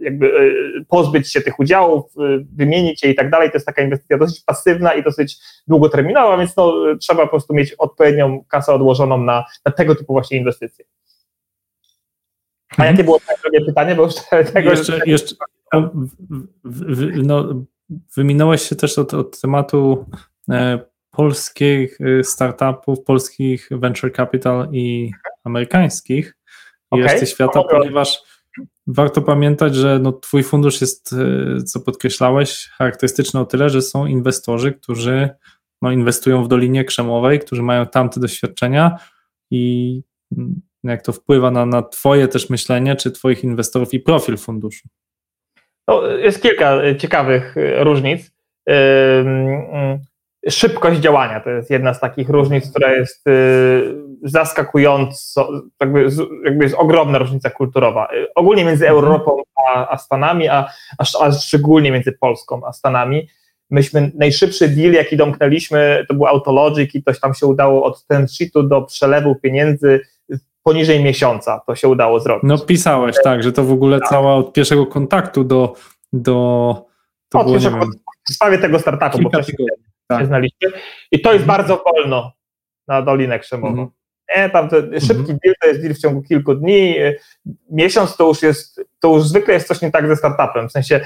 jakby e, pozbyć się tych udziałów, e, wymienić je i tak dalej. To jest taka inwestycja dosyć pasywna i dosyć długoterminowa, więc no, trzeba po prostu mieć odpowiednią kasę odłożoną na, na tego typu właśnie inwestycje. A mhm. jakie było drugie pytanie? Bo już tego jeszcze, jeszcze no, wyminąłeś się też od, od tematu e, polskich y, startupów, polskich venture capital i amerykańskich i okay. reszty świata, ponieważ warto pamiętać, że no, twój fundusz jest, y, co podkreślałeś, charakterystyczny o tyle, że są inwestorzy, którzy no, inwestują w Dolinie Krzemowej, którzy mają tamte doświadczenia i mm, jak to wpływa na, na twoje też myślenie, czy twoich inwestorów i profil funduszu? No, jest kilka y, ciekawych różnic. Szybkość działania to jest jedna z takich różnic, która jest y, zaskakująco, jakby, jakby jest ogromna różnica kulturowa. Y, ogólnie między mhm. Europą a, a Stanami, a, a, szczególnie między Polską a Stanami. Myśmy najszybszy deal, jaki domknęliśmy, to był Autologic i coś tam się udało od ten sheetu do przelewu pieniędzy poniżej miesiąca. To się udało zrobić. No pisałeś, tak, że to w ogóle tak. cała od pierwszego kontaktu do. do to od było, pierwszego, w sprawie tego startupu, bo wcześniej tak. znaliśmy. I to jest mhm. bardzo wolno na Dolinę Krzemową. Mhm. Nie, tam to, szybki mhm. deal to jest deal w ciągu kilku dni. Miesiąc to już jest, to już zwykle jest coś nie tak ze startupem. W sensie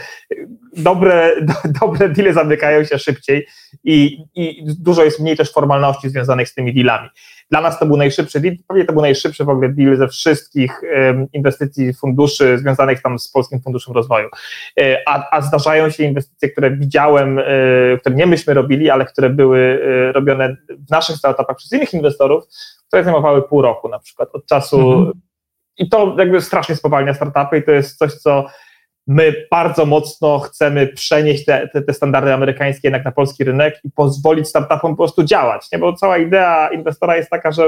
dobre, do, dobre deale zamykają się szybciej i, i dużo jest mniej też formalności związanych z tymi dealami. Dla nas to był najszybszy deal, pewnie to był najszybszy w ogóle deal ze wszystkich inwestycji funduszy związanych tam z Polskim Funduszem Rozwoju. E, a, a zdarzają się inwestycje, które widziałem, e, które nie myśmy robili, ale które były e, robione w naszych startupach przez innych inwestorów, które zajmowały pół roku na przykład od czasu. Mhm. I to jakby strasznie spowalnia startupy i to jest coś, co my bardzo mocno chcemy przenieść te, te, te, standardy amerykańskie jednak na polski rynek i pozwolić startupom po prostu działać, nie? bo cała idea inwestora jest taka, że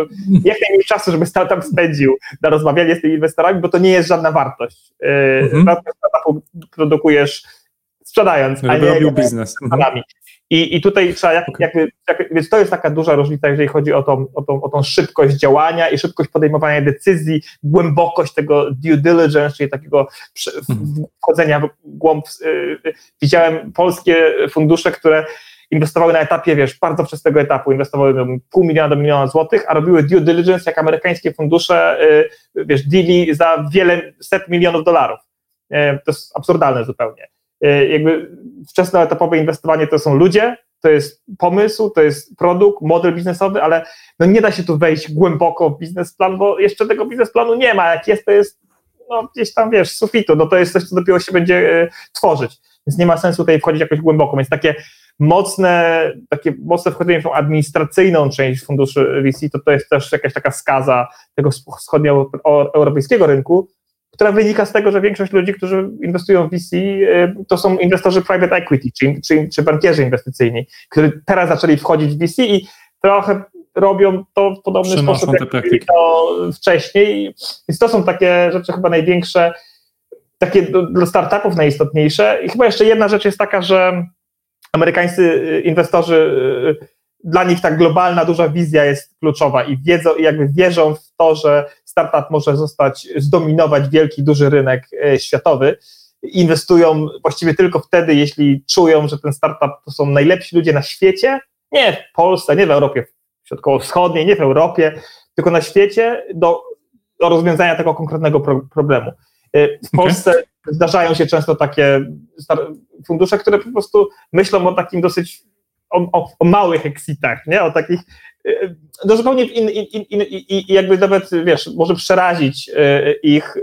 jak najmniej czasu, żeby startup spędził na rozmawianie z tymi inwestorami, bo to nie jest żadna wartość. Yy, mhm. Startupu produkujesz sprzedając, a nie robił biznes. Mhm. I, I tutaj trzeba, jak, jakby, jak, więc to jest taka duża różnica, jeżeli chodzi o tą, o, tą, o tą szybkość działania i szybkość podejmowania decyzji, głębokość tego due diligence, czyli takiego mhm. wchodzenia w głąb. Y, widziałem polskie fundusze, które inwestowały na etapie, wiesz, bardzo wczesnego etapu, inwestowały pół miliona do miliona złotych, a robiły due diligence jak amerykańskie fundusze, y, wiesz, deali za wiele set milionów dolarów. Y, to jest absurdalne zupełnie. E, jakby wczesnoetapowe inwestowanie to są ludzie, to jest pomysł, to jest produkt, model biznesowy, ale no nie da się tu wejść głęboko w biznesplan, bo jeszcze tego biznesplanu nie ma. Jak jest, to jest no, gdzieś tam, wiesz, sufitu, no to jest coś, co dopiero się będzie e, tworzyć. Więc nie ma sensu tutaj wchodzić jakoś głęboko. Więc takie mocne, takie mocne wchodzenie w tą administracyjną część funduszy VC, to to jest też jakaś taka skaza tego wschodnioeuropejskiego rynku, która wynika z tego, że większość ludzi, którzy inwestują w VC, y, to są inwestorzy private equity, czy, czy, czy bankierzy inwestycyjni, którzy teraz zaczęli wchodzić w VC i trochę robią to w podobny sposób, jak to wcześniej. Więc to są takie rzeczy chyba największe, takie dla startupów najistotniejsze. I chyba jeszcze jedna rzecz jest taka, że amerykańscy y, inwestorzy y, dla nich ta globalna, duża wizja jest kluczowa i wiedzą, jakby wierzą w to, że startup może zostać, zdominować wielki, duży rynek e, światowy. Inwestują właściwie tylko wtedy, jeśli czują, że ten startup to są najlepsi ludzie na świecie, nie w Polsce, nie w Europie Środkowo-Wschodniej, nie w Europie, tylko na świecie do, do rozwiązania tego konkretnego pro, problemu. E, w Polsce okay. zdarzają się często takie fundusze, które po prostu myślą o takim dosyć o, o, o małych exitach, nie? o takich no zupełnie in, in, in, i jakby nawet, wiesz, może przerazić y, ich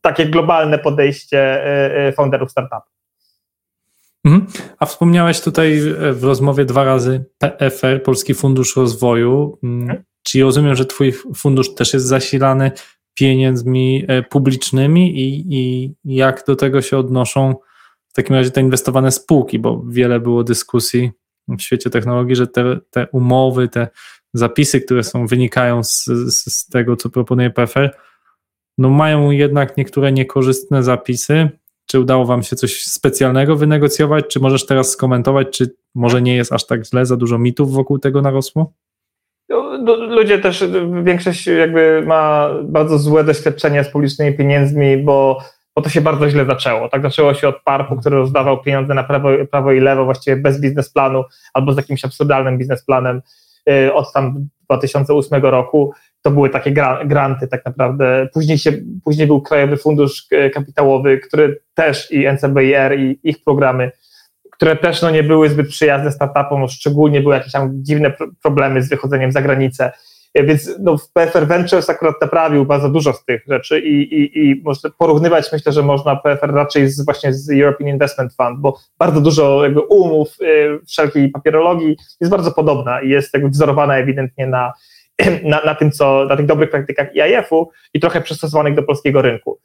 takie globalne podejście y, founderów startupu. Mhm. A wspomniałeś tutaj w rozmowie dwa razy PFR, Polski Fundusz Rozwoju. Mm, mhm. Czyli rozumiem, że Twój fundusz też jest zasilany pieniędzmi e, publicznymi i, i jak do tego się odnoszą w takim razie te inwestowane spółki, bo wiele było dyskusji w świecie technologii, że te, te umowy, te zapisy, które są, wynikają z, z, z tego, co proponuje PFR, no mają jednak niektóre niekorzystne zapisy. Czy udało Wam się coś specjalnego wynegocjować? Czy możesz teraz skomentować, czy może nie jest aż tak źle, za dużo mitów wokół tego narosło? No, no, ludzie też, większość jakby ma bardzo złe doświadczenia z publicznymi pieniędzmi, bo, bo to się bardzo źle zaczęło. Tak zaczęło się od parku, który rozdawał pieniądze na prawo, prawo i lewo, właściwie bez biznesplanu albo z jakimś absurdalnym biznesplanem od tam 2008 roku. To były takie granty tak naprawdę. Później, się, później był Krajowy Fundusz Kapitałowy, który też i NCBR i ich programy które też no, nie były zbyt przyjazne startupom, szczególnie były jakieś tam dziwne problemy z wychodzeniem za granicę. E, więc no, PFR Ventures akurat naprawił bardzo dużo z tych rzeczy i, i, i można porównywać, myślę, że można PFR raczej z, właśnie z European Investment Fund, bo bardzo dużo jakby umów y, wszelkiej papierologii jest bardzo podobna i jest jakby wzorowana ewidentnie na, <clears throat> na, na tym, co, na tych dobrych praktykach EIF-u i trochę przystosowanych do polskiego rynku.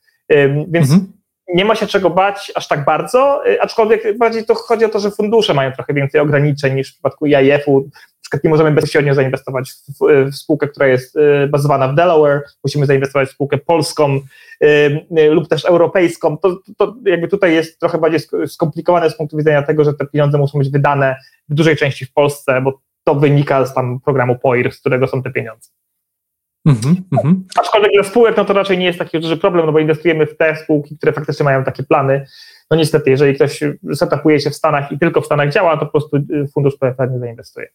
Więc mhm nie ma się czego bać aż tak bardzo, aczkolwiek bardziej to chodzi o to, że fundusze mają trochę więcej ograniczeń niż w przypadku IIF-u. Przykład nie możemy bezpośrednio zainwestować w, w, spółkę, która jest y, bazowana w Delaware, musimy zainwestować w spółkę polską y, lub też europejską. To, to jakby tutaj jest trochę bardziej skomplikowane z punktu widzenia tego, że te pieniądze muszą być wydane w dużej części w Polsce, bo to wynika z tam programu POIR, z którego są te pieniądze. Mm-hmm, mm-hmm. Aczkolwiek dla spółek no to raczej nie jest taki duży problem, no bo inwestujemy w te spółki, które faktycznie mają takie plany. No niestety, jeżeli ktoś setupuje się w Stanach i tylko w Stanach działa, to po prostu y, fundusz PFR nie zainwestuje.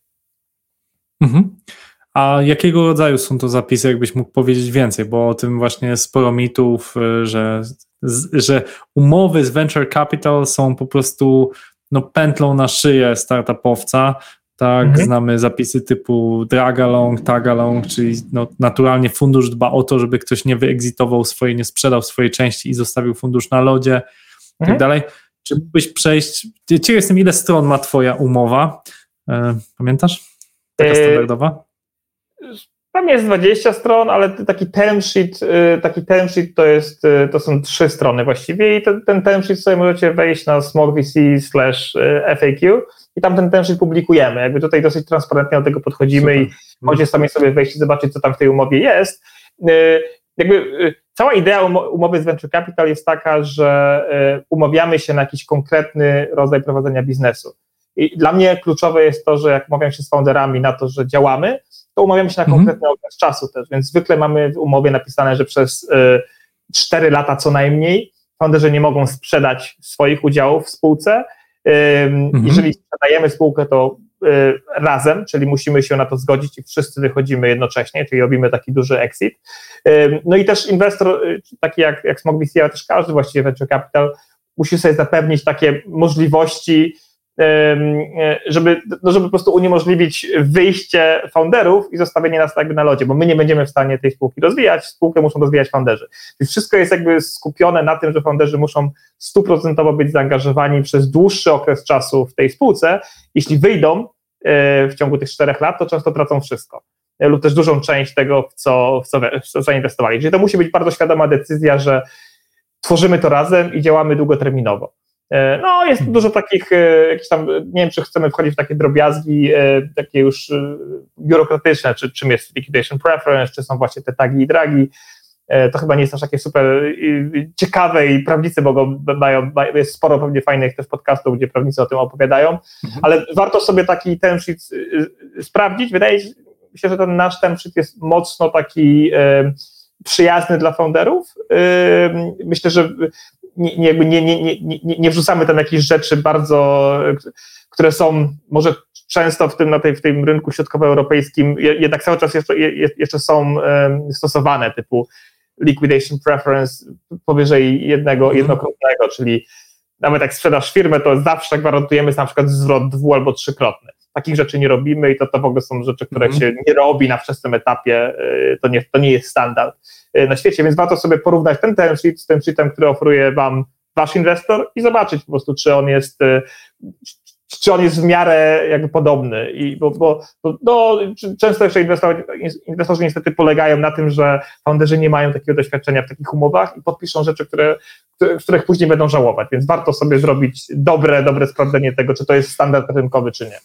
Mm-hmm. A jakiego rodzaju są to zapisy, jakbyś mógł powiedzieć więcej, bo o tym właśnie sporo mitów, y, że, że umowy z venture capital są po prostu no, pętlą na szyję startupowca, tak, mhm. znamy zapisy typu drag along, tag along, czyli no, naturalnie fundusz dba o to, żeby ktoś nie wyexitował swojej, nie sprzedał swojej części i zostawił fundusz na lodzie tak mhm. dalej. Czy mógłbyś przejść, ciekaw jestem, ile stron ma twoja umowa, e, pamiętasz? Taka e, standardowa? Tam jest 20 stron, ale taki term sheet, y, taki term sheet to, jest, y, to są trzy strony właściwie i ten, ten term sheet sobie możecie wejść na smallvc slash y, FAQ i tam ten term sheet publikujemy. Jakby tutaj dosyć transparentnie do tego podchodzimy Super. i możecie sami sobie wejść i zobaczyć, co tam w tej umowie jest. Jakby cała idea umowy z Venture Capital jest taka, że umawiamy się na jakiś konkretny rodzaj prowadzenia biznesu. I dla mnie kluczowe jest to, że jak umawiam się z founderami na to, że działamy, to umawiamy się na mhm. konkretny okres czasu też, więc zwykle mamy w umowie napisane, że przez y, 4 lata co najmniej founderzy nie mogą sprzedać swoich udziałów w spółce. Y. Jeżeli sprzedajemy spółkę, to y, razem, czyli musimy się na to zgodzić i wszyscy wychodzimy jednocześnie, czyli robimy taki duży exit. No i też inwestor, y, taki jak, jak Smog VC, ale też każdy właściwie venture capital, musi sobie zapewnić takie możliwości żeby, no żeby po prostu uniemożliwić wyjście founderów i zostawienie nas jakby na lodzie, bo my nie będziemy w stanie tej spółki rozwijać, spółkę muszą rozwijać founderzy. Więc wszystko jest jakby skupione na tym, że founderzy muszą stuprocentowo być zaangażowani przez dłuższy okres czasu w tej spółce. Jeśli wyjdą e, w ciągu tych czterech lat, to często tracą wszystko e, lub też dużą część tego, w co, w co, w co zainwestowali. Czyli to musi być bardzo świadoma decyzja, że tworzymy to razem i działamy długoterminowo. E, no, jest dużo takich, e, jakichś tam, nie wiem, czy chcemy wchodzić w takie drobiazgi, e, takie już biurokratyczne, czy czym jest liquidation preference, czy są właśnie te tagi i dragi. To chyba nie jest aż takie super ciekawe i prawnicy mogą, mają, jest sporo pewnie fajnych też podcastów, gdzie prawnicy o tym opowiadają, mhm. ale warto sobie taki ten sheet sprawdzić. Wydaje się, że ten nasz ten sheet jest mocno taki przyjazny dla founderów. Myślę, że nie, nie, nie, nie, nie, nie wrzucamy tam jakichś rzeczy bardzo, które są może często w tym, na tej, w tym rynku środkowoeuropejskim jednak cały czas jeszcze, jeszcze są stosowane, typu liquidation preference powyżej jednego, mm. jednokrotnego, czyli nawet jak sprzedasz firmę, to zawsze gwarantujemy na przykład zwrot dwu albo trzykrotny. Takich rzeczy nie robimy i to, to w ogóle są rzeczy, które mm. się nie robi na wczesnym etapie, y, to nie, to nie jest standard. Y, na świecie, więc warto sobie porównać ten term sheet z tym sheetem, który oferuje Wam Wasz inwestor i zobaczyć po prostu, czy on jest, y, czy on jest w miarę jakby podobny. I bo, bo, bo no, często jeszcze inwestorzy, inwestorzy niestety polegają na tym, że founderzy nie mają takiego doświadczenia w takich umowach i podpiszą rzeczy, które, których później będą żałować. Więc warto sobie zrobić dobre, dobre sprawdzenie tego, czy to jest standard rynkowy, czy nie.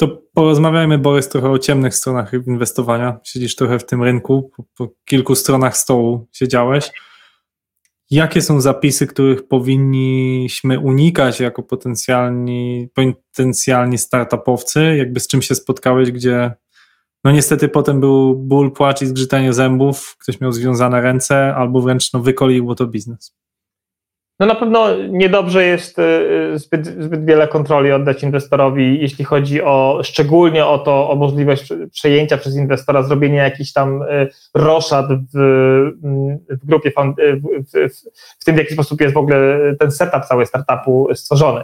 To porozmawiajmy, Borys, trochę o ciemnych stronach inwestowania. Siedzisz trochę w tym rynku, po, po kilku stronach stołu siedziałeś. Jakie są zapisy, których powinniśmy unikać jako potencjalni, potencjalni startupowcy? Jakby z czym się spotkałeś, gdzie no niestety potem był ból, płacz i zgrzytanie zębów, ktoś miał związane ręce albo wręcz no, wykoliło to biznes? No na pewno niedobrze jest y, zbyt, zbyt wiele kontroli oddać inwestorowi, jeśli chodzi o szczególnie o to, o możliwość przejęcia przez inwestora, zrobienia jakichś tam y, roszad w, mm, w grupie, w, w, w tym w jaki sposób jest w ogóle ten setup cały startupu stworzony.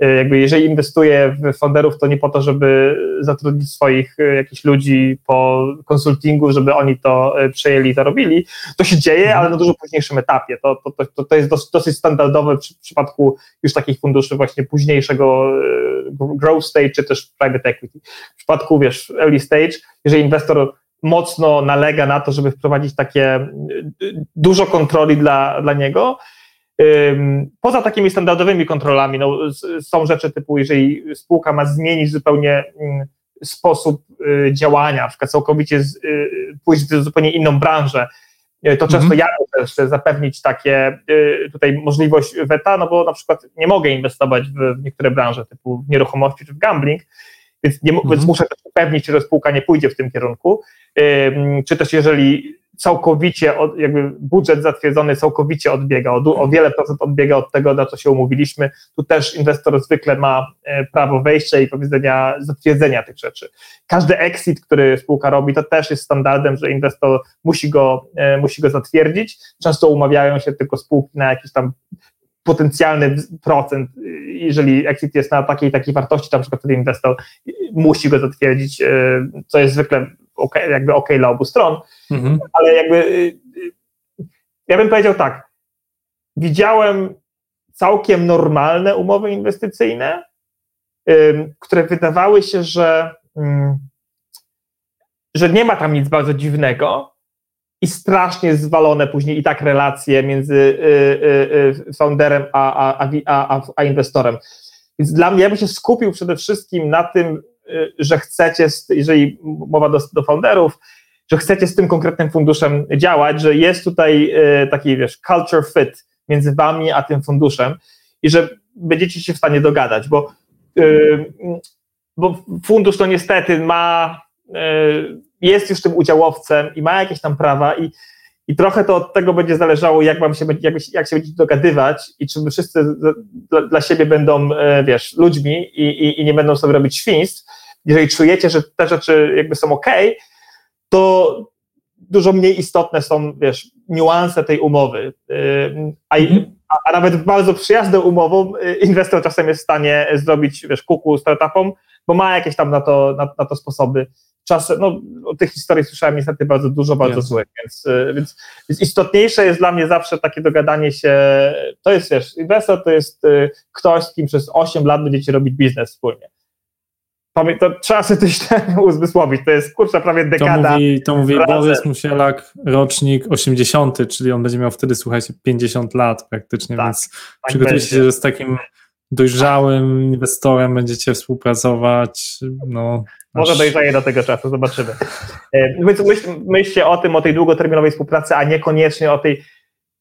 E, jakby jeżeli inwestuję w founderów, to nie po to, żeby zatrudnić swoich e, jakichś ludzi po konsultingu, żeby oni to e, przejęli i zarobili. To się dzieje, mhm. ale na dużo późniejszym etapie. To, to, to, to jest dosyć, dosyć standardowe w przypadku już takich funduszy właśnie późniejszego growth stage, czy też private equity. W przypadku, wiesz, early stage, jeżeli inwestor mocno nalega na to, żeby wprowadzić takie dużo kontroli dla, dla niego, Poza takimi standardowymi kontrolami, no, są rzeczy typu, jeżeli spółka ma zmienić zupełnie mm, sposób y, działania, na przykład całkowicie y, pójść w zupełnie inną branżę, y, to często mhm. ja muszę zapewnić takie tutaj możliwość weta, no bo na przykład nie mogę inwestować w niektóre branże typu w nieruchomości czy w gambling, więc, nie, mhm. więc muszę też upewnić że spółka nie pójdzie w tym kierunku, czy też jeżeli całkowicie, od, jakby budżet zatwierdzony całkowicie odbiega, o, o, wiele procent odbiega od tego, na co się umówiliśmy. Tu też inwestor zwykle ma e, prawo wejścia i powiedzenia, zatwierdzenia tych rzeczy. Każdy exit, który spółka robi, to też jest standardem, że inwestor musi go, e, musi go zatwierdzić. Często umawiają się tylko spółki na jakiś tam potencjalny procent, jeżeli exit jest na takiej takiej wartości, to na przykład wtedy inwestor musi go zatwierdzić, e, co jest zwykle okay, jakby ok dla obu stron, mhm. ale jakby y, y, ja bym powiedział tak, widziałem całkiem normalne umowy inwestycyjne, które wydawały się, że, że nie ma tam nic bardzo dziwnego i strasznie zwalone później i tak relacje między y, founderem a, a, a, a, inwestorem. Więc dla mnie, ja bym się skupił przede wszystkim na tym, że chcecie, jeżeli mowa do, do founderów, że chcecie z tym konkretnym funduszem działać, że jest tutaj e, taki, wiesz, culture fit między wami a tym funduszem i że będziecie się w stanie dogadać, bo, e, bo fundusz to niestety ma, jest już tym udziałowcem i ma jakieś tam prawa i i trochę to od tego będzie zależało, jak, wam się, jak, jak się będziecie dogadywać i czy wszyscy dla, dla siebie będą, e, wiesz, ludźmi i, i, i, nie będą sobie robić świństw. Jeżeli czujecie, że te rzeczy jakby są ok, to dużo mniej istotne są, wiesz, niuanse tej umowy. E, a, mhm. a, a nawet bardzo przyjazną umową e, inwestor czasem jest w stanie zrobić, wiesz, kuku startupom, bo ma jakieś tam na to, na, na to sposoby czasem, no o tych historii słyszałem niestety bardzo dużo, bardzo yes. złych, więc, y, więc, więc, istotniejsze jest dla mnie zawsze takie dogadanie się, to jest, wiesz, inwestor to jest y, ktoś, z kim przez 8 lat będziecie robić biznes wspólnie. To trzeba sobie coś <laughs> uzmysłowić, to jest kurczę prawie dekada. To mówi, to mówi Borys Musielak, rocznik 80, czyli on będzie miał wtedy, słuchajcie, 50 lat praktycznie, tak, więc tak przygotujcie się, że z takim dojrzałym inwestorem będziecie współpracować. No, Może aż... dojrzeje do tego czasu, zobaczymy. E, więc myśl, myślcie o tym, o tej długoterminowej współpracy, a niekoniecznie o tej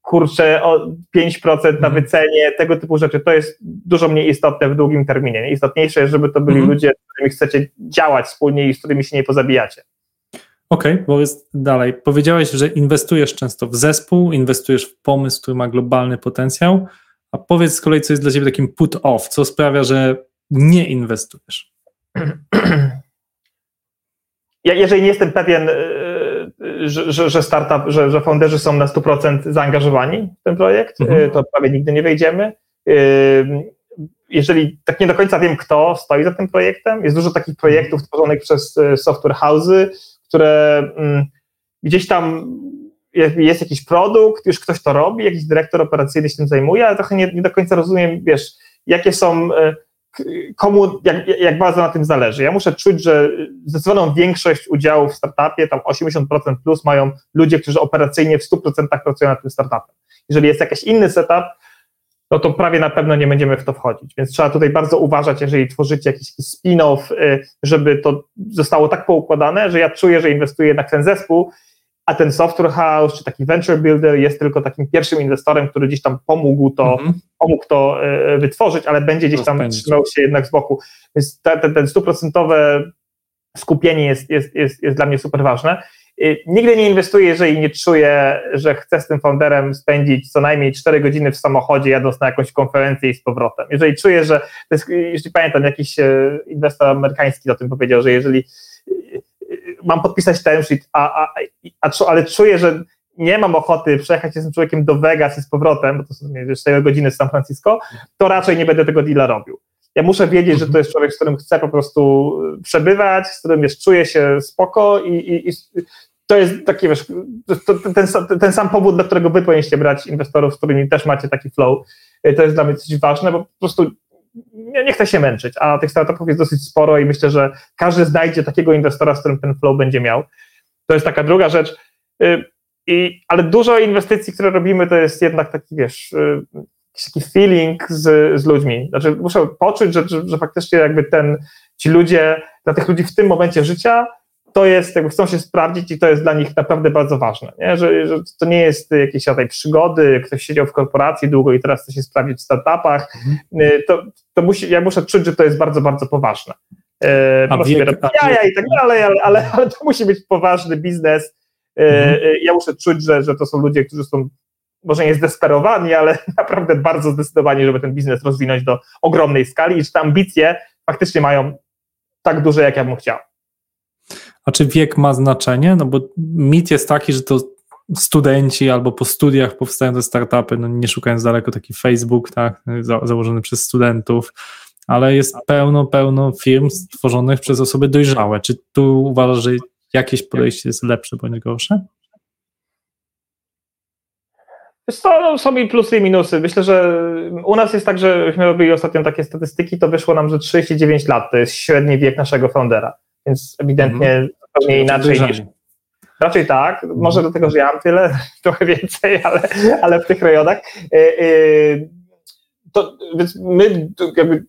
kurczę o 5% na mhm. wycenie, tego typu rzeczy, to jest dużo mniej istotne w długim terminie. Istotniejsze jest, żeby to byli mhm. ludzie, z którymi chcecie działać wspólnie i z którymi się nie pozabijacie. Okej, okay, bo jest dalej. Powiedziałeś, że inwestujesz często w zespół, inwestujesz w pomysł, który ma globalny potencjał. A powiedz z kolei, co jest dla Ciebie takim put-off, co sprawia, że nie inwestujesz? Ja, jeżeli nie jestem pewien, e, że, że, że startup, że, że founderzy są na 100% zaangażowani w ten projekt, mhm. E, to prawie nigdy nie wejdziemy. E, jeżeli tak nie do końca wiem, kto stoi za tym projektem, jest dużo takich projektów tworzonych przez software house'y, które mm, gdzieś tam jest jakiś produkt, już ktoś to robi, jakiś dyrektor operacyjny się tym zajmuje, ale trochę nie, nie do końca rozumiem, wiesz, jakie są e, komu, jak, jak bardzo na tym zależy. Ja muszę czuć, że zdecydowaną większość udziałów w startupie, tam 80% plus mają ludzie, którzy operacyjnie w 100% pracują nad tym startupem. Jeżeli jest jakiś inny setup, no to prawie na pewno nie będziemy w to wchodzić. Więc trzeba tutaj bardzo uważać, jeżeli tworzycie jakiś, jakiś spin-off, y, żeby to zostało tak poukładane, że ja czuję, że inwestuję jednak w ten zespół, a ten software house czy taki venture builder jest tylko takim pierwszym inwestorem, który gdzieś tam pomógł to, mhm. pomógł to y, wytworzyć, ale będzie gdzieś tam trzymał się jednak z boku. Więc ten, ten stuprocentowe skupienie jest, jest, jest, jest dla mnie super ważne. Y, nigdy nie inwestuję, jeżeli nie czuję, że chcę z tym founderem spędzić co najmniej 4 godziny w samochodzie, jadąc na jakąś konferencję i z powrotem. Jeżeli czuję, że, to jest, jeśli pamiętam, jakiś e, inwestor amerykański o tym powiedział, że jeżeli e, e, mam podpisać term sheet, a, a, a, ale czuję, że nie mam ochoty przejechać się z tym człowiekiem do Vegas i z powrotem, bo to są 4 godziny z San Francisco, to raczej nie będę tego deala robił. Ja muszę wiedzieć, że to jest człowiek, z którym chcę po prostu przebywać, z którym jest, czuję się spoko i, i, i to jest taki, wiesz, to, ten, ten, sam powód, dla którego wy powinniście brać inwestorów, z którymi też macie taki flow. To jest dla mnie coś ważne, bo po prostu nie, nie chcę się męczyć, a tych startupów jest dosyć sporo i myślę, że każdy znajdzie takiego inwestora, z którym ten flow będzie miał. To jest taka druga rzecz. Y, I, ale dużo inwestycji, które robimy, to jest jednak taki, wiesz, y, taki feeling z, z ludźmi. Znaczy, muszę poczuć, że, że, że faktycznie jakby ten, ci ludzie, dla tych ludzi w tym momencie życia, to jest, jakby chcą się sprawdzić i to jest dla nich naprawdę bardzo ważne, nie? Że, że to nie jest jakieś tutaj przygody, ktoś siedział w korporacji długo i teraz chce się sprawdzić w startupach, mhm. to, to musi, ja muszę czuć, że to jest bardzo, bardzo poważne. E, a wiek, a jaja i tak dalej, ale, ale, ale to musi być poważny biznes. E, mhm. Ja muszę czuć, że, że to są ludzie, którzy są może nie zdesperowani, ale <laughs> naprawdę bardzo zdecydowani, żeby ten biznes rozwinąć do ogromnej skali i że te ambicje faktycznie mają tak duże, jak ja bym chciał. A czy wiek ma znaczenie? No bo mit jest taki, że to studenci albo po studiach powstają te startupy, no nie szukając daleko, taki Facebook, tak, założony przez studentów, ale jest pełno, pełno firm stworzonych przez osoby dojrzałe. Czy tu uważasz, że jakieś podejście jest lepsze bądź gorsze? To no, są i plusy i minusy. Myślę, że u nas jest tak, że myśmy robili ostatnio takie statystyki, to wyszło nam, że 39 lat to jest średni wiek naszego foundera więc ewidentnie mm. zupełnie inaczej niż. Raczej tak, mhm. może do tego, że ja mam tyle, <laughs> trochę więcej, ale, ale w tych rejonach. E, e, to, więc my jakby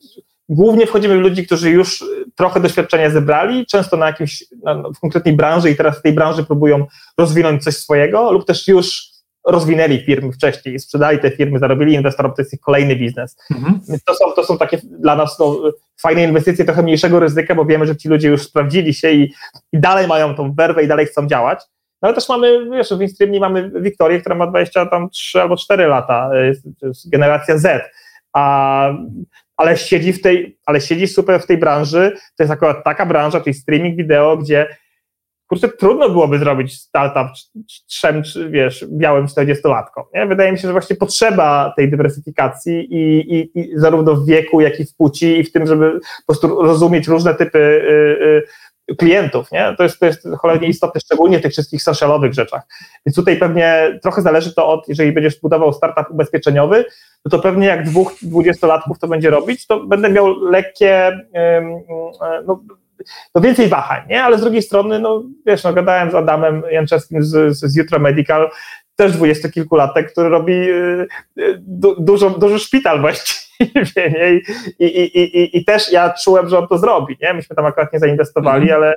głównie wchodzimy w ludzi, którzy już trochę doświadczenia zebrali, często na jakimś, na, w konkretnej branży i teraz w tej branży próbują rozwinąć coś swojego, lub też już rozwinęli firmy wcześniej, sprzedali te firmy, zarobili inwestorom, to jest ich kolejny biznes. Mhm. To, są, to są takie dla nas no, fajne inwestycje, trochę mniejszego ryzyka, bo wiemy, że ci ludzie już sprawdzili się i, i dalej mają tą werwę i dalej chcą działać. No ale też mamy, wiesz, w Instreamie mamy Wiktorię, która ma 23 albo 4 lata, to jest generacja Z, a, ale siedzi w tej, ale siedzi super w tej branży, to jest akurat taka branża, czyli streaming wideo, gdzie kurczę, trudno byłoby zrobić startup trzem, wiesz, białym 40-latkom. Nie? Wydaje mi się, że właśnie potrzeba tej dywersyfikacji i, i, i, zarówno w wieku, jak i w płci i w tym, żeby po prostu rozumieć różne typy y, y, klientów. Nie? To, jest, to jest cholernie istotne, szczególnie w tych wszystkich socialowych rzeczach. Więc tutaj pewnie trochę zależy to od, jeżeli będziesz budował startup ubezpieczeniowy, no to pewnie jak dwóch dwudziestolatków to będzie robić, to będę miał lekkie, no, no więcej wahań, nie? Ale z drugiej strony, no wiesz, no gadałem z Adamem Janczewskim z, z Jutro Medical, też dwudziestokilkulatek, który robi y, y, du, dużo, duży szpital <laughs> właściwie, nie? I, i, i, i, też ja czułem, że on to zrobi, nie? Myśmy tam akurat nie zainwestowali, mm. ale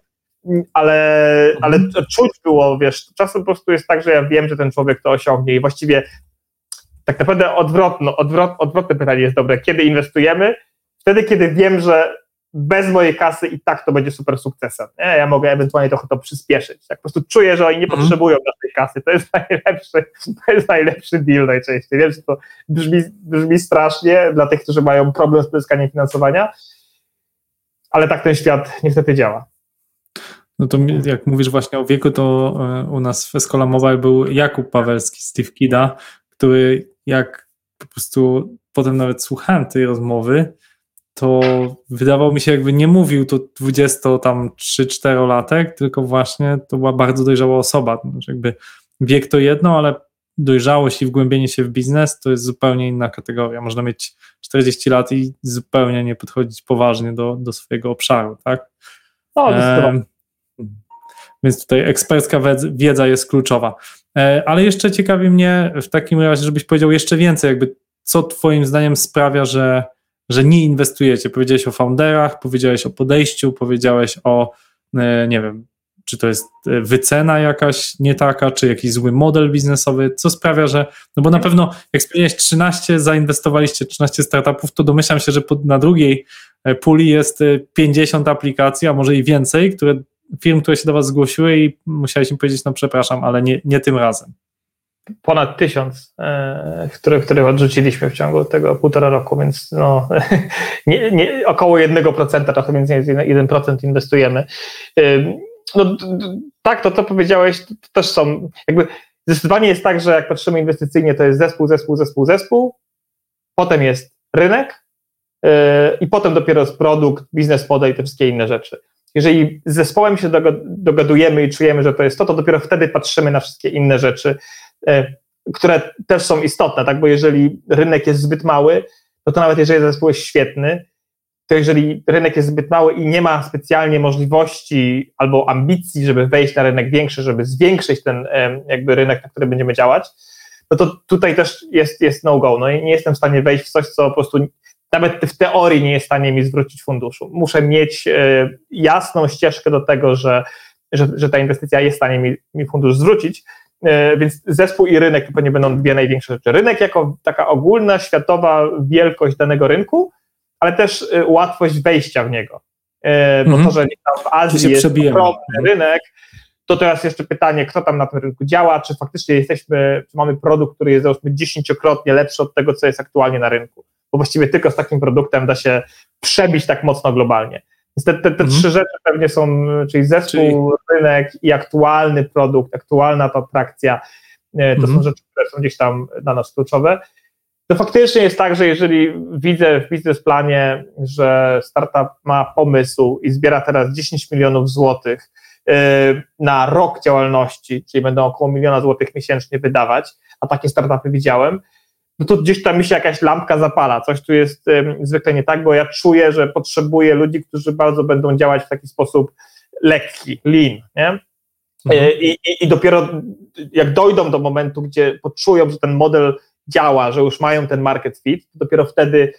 ale, ale mhm. czuć było, wiesz, czasem po prostu jest tak, że ja wiem, że ten człowiek to osiągnie i właściwie tak naprawdę odwrotno, odwrot, odwrotne pytanie jest dobre. Kiedy inwestujemy? Wtedy, kiedy wiem, że bez mojej kasy i tak to będzie super sukcesem. Nie? Ja mogę ewentualnie trochę to przyspieszyć. Jak po prostu czuję, że oni nie mm. potrzebują naszej kasy, to jest <laughs> najlepszy, to jest najlepszy deal najczęściej. Wiem, że to brzmi, brzmi strasznie dla tych, którzy mają problem z pozyskaniem finansowania, ale tak ten świat niestety działa. No to jak mówisz właśnie o wieku, to e, u nas w Escola Mobile był Jakub Pawelski, Steve Kida, który jak po prostu potem nawet słuchałem tej rozmowy, to wydawało mi się, jakby nie mówił to 20 tam 3-4 latek, tylko właśnie to była bardzo dojrzała osoba. Znaczy jakby wiek to jedno, ale dojrzałość i wgłębienie się w biznes to jest zupełnie inna kategoria. Można mieć 40 lat i zupełnie nie podchodzić poważnie do, do swojego obszaru, tak? No, zdecydowanie. Więc tutaj ekspercka wiedza jest kluczowa. E, ale jeszcze ciekawi mnie w takim razie, żebyś powiedział jeszcze więcej, jakby co Twoim zdaniem sprawia, że, że nie inwestujecie. Powiedziałeś o founderach, powiedziałeś o podejściu, powiedziałeś o, e, nie wiem, czy to jest e, wycena jakaś nie taka, czy jakiś zły model biznesowy, co sprawia, że, no bo na pewno jak wspomniałeś 13, zainwestowaliście 13 startupów, to domyślam się, że na drugiej puli jest 50 aplikacji, a może i więcej, które firm, które się do Was zgłosiły i musiałeś im powiedzieć, no przepraszam, ale nie, nie tym razem. Ponad tysiąc, e, które, których odrzuciliśmy w ciągu tego półtora roku, więc no, <laughs> nie, nie, około 1%, trochę więcej niż 1% inwestujemy. No, tak, to co powiedziałeś, to też są, jakby zdecydowanie jest tak, że jak patrzymy inwestycyjnie, to jest zespół, zespół, zespół, zespół, potem jest rynek e, i potem dopiero jest produkt, biznes model i te wszystkie inne rzeczy jeżeli z zespołem się dogadujemy i czujemy, że to jest to, to dopiero wtedy patrzymy na wszystkie inne rzeczy, e, które też są istotne, tak? Bo jeżeli rynek jest zbyt mały, no to nawet jeżeli zespół jest świetny, to jeżeli rynek jest zbyt mały i nie ma specjalnie możliwości albo ambicji, żeby wejść na rynek większy, żeby zwiększyć ten jakby rynek, na który będziemy działać, no to tutaj też jest, jest no-go. No i nie jestem w stanie wejść w coś, co po prostu nawet w teorii nie jest w stanie mi zwrócić funduszu. Muszę mieć e, jasną ścieżkę do tego, że, że, że ta inwestycja jest w stanie mi, mi fundusz zwrócić. E, więc zespół i rynek to pewnie będą dwie największe rzeczy. Rynek jako taka ogólna, światowa wielkość danego rynku, ale też e, łatwość wejścia w niego. Bo mhm. to, że w Azji jest ogromny rynek, to teraz jeszcze pytanie, kto tam na tym rynku działa, czy faktycznie jesteśmy, czy mamy produkt, który jest załóżmy dziesięciokrotnie lepszy od tego, co jest aktualnie na rynku bo właściwie tylko z takim produktem da się przebić tak mocno globalnie. Więc te, te, te mhm. trzy rzeczy pewnie są, czyli zespół, czyli... rynek i aktualny produkt, aktualna ta atrakcja, e, to mhm. są rzeczy, które są gdzieś tam dla nas kluczowe. To faktycznie jest tak, że jeżeli widzę w biznesplanie, że startup ma pomysł i zbiera teraz 10 milionów złotych e, na rok działalności, czyli będą około miliona złotych miesięcznie wydawać, a takie startupy widziałem, no to gdzieś tam mi się jakaś lampka zapala. Coś tu jest um, zwykle nie tak, bo ja czuję, że potrzebuję ludzi, którzy bardzo będą działać w taki sposób lekki, lean, nie? Mhm. E, I, i, I dopiero jak dojdą do momentu, gdzie poczują, że ten model działa, że już mają ten market fit, dopiero wtedy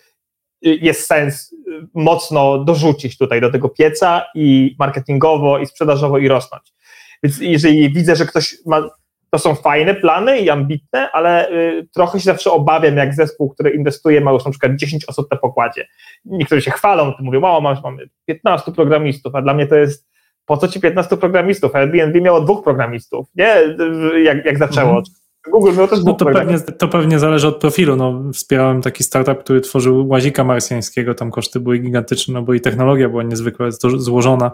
y, jest sens y, mocno dorzucić tutaj do tego pieca i marketingowo, i sprzedażowo, i rosnąć. Więc jeżeli widzę, że ktoś ma to są fajne plany i ambitne, ale y, trochę się zawsze obawiam, jak zespół, który inwestuje, ma już na przykład 10 osób na pokładzie. Niektórzy się chwalą, to mówią, o, mamy 15 programistów, a dla mnie to jest, po co ci 15 programistów? Airbnb miało dwóch programistów, nie? Jak, jak zaczęło. Mhm. Google miał też no to pewnie, to pewnie zależy od profilu. No, wspierałem taki startup, który tworzył łazika marsjańskiego, tam koszty były gigantyczne, no bo i technologia była niezwykle złożona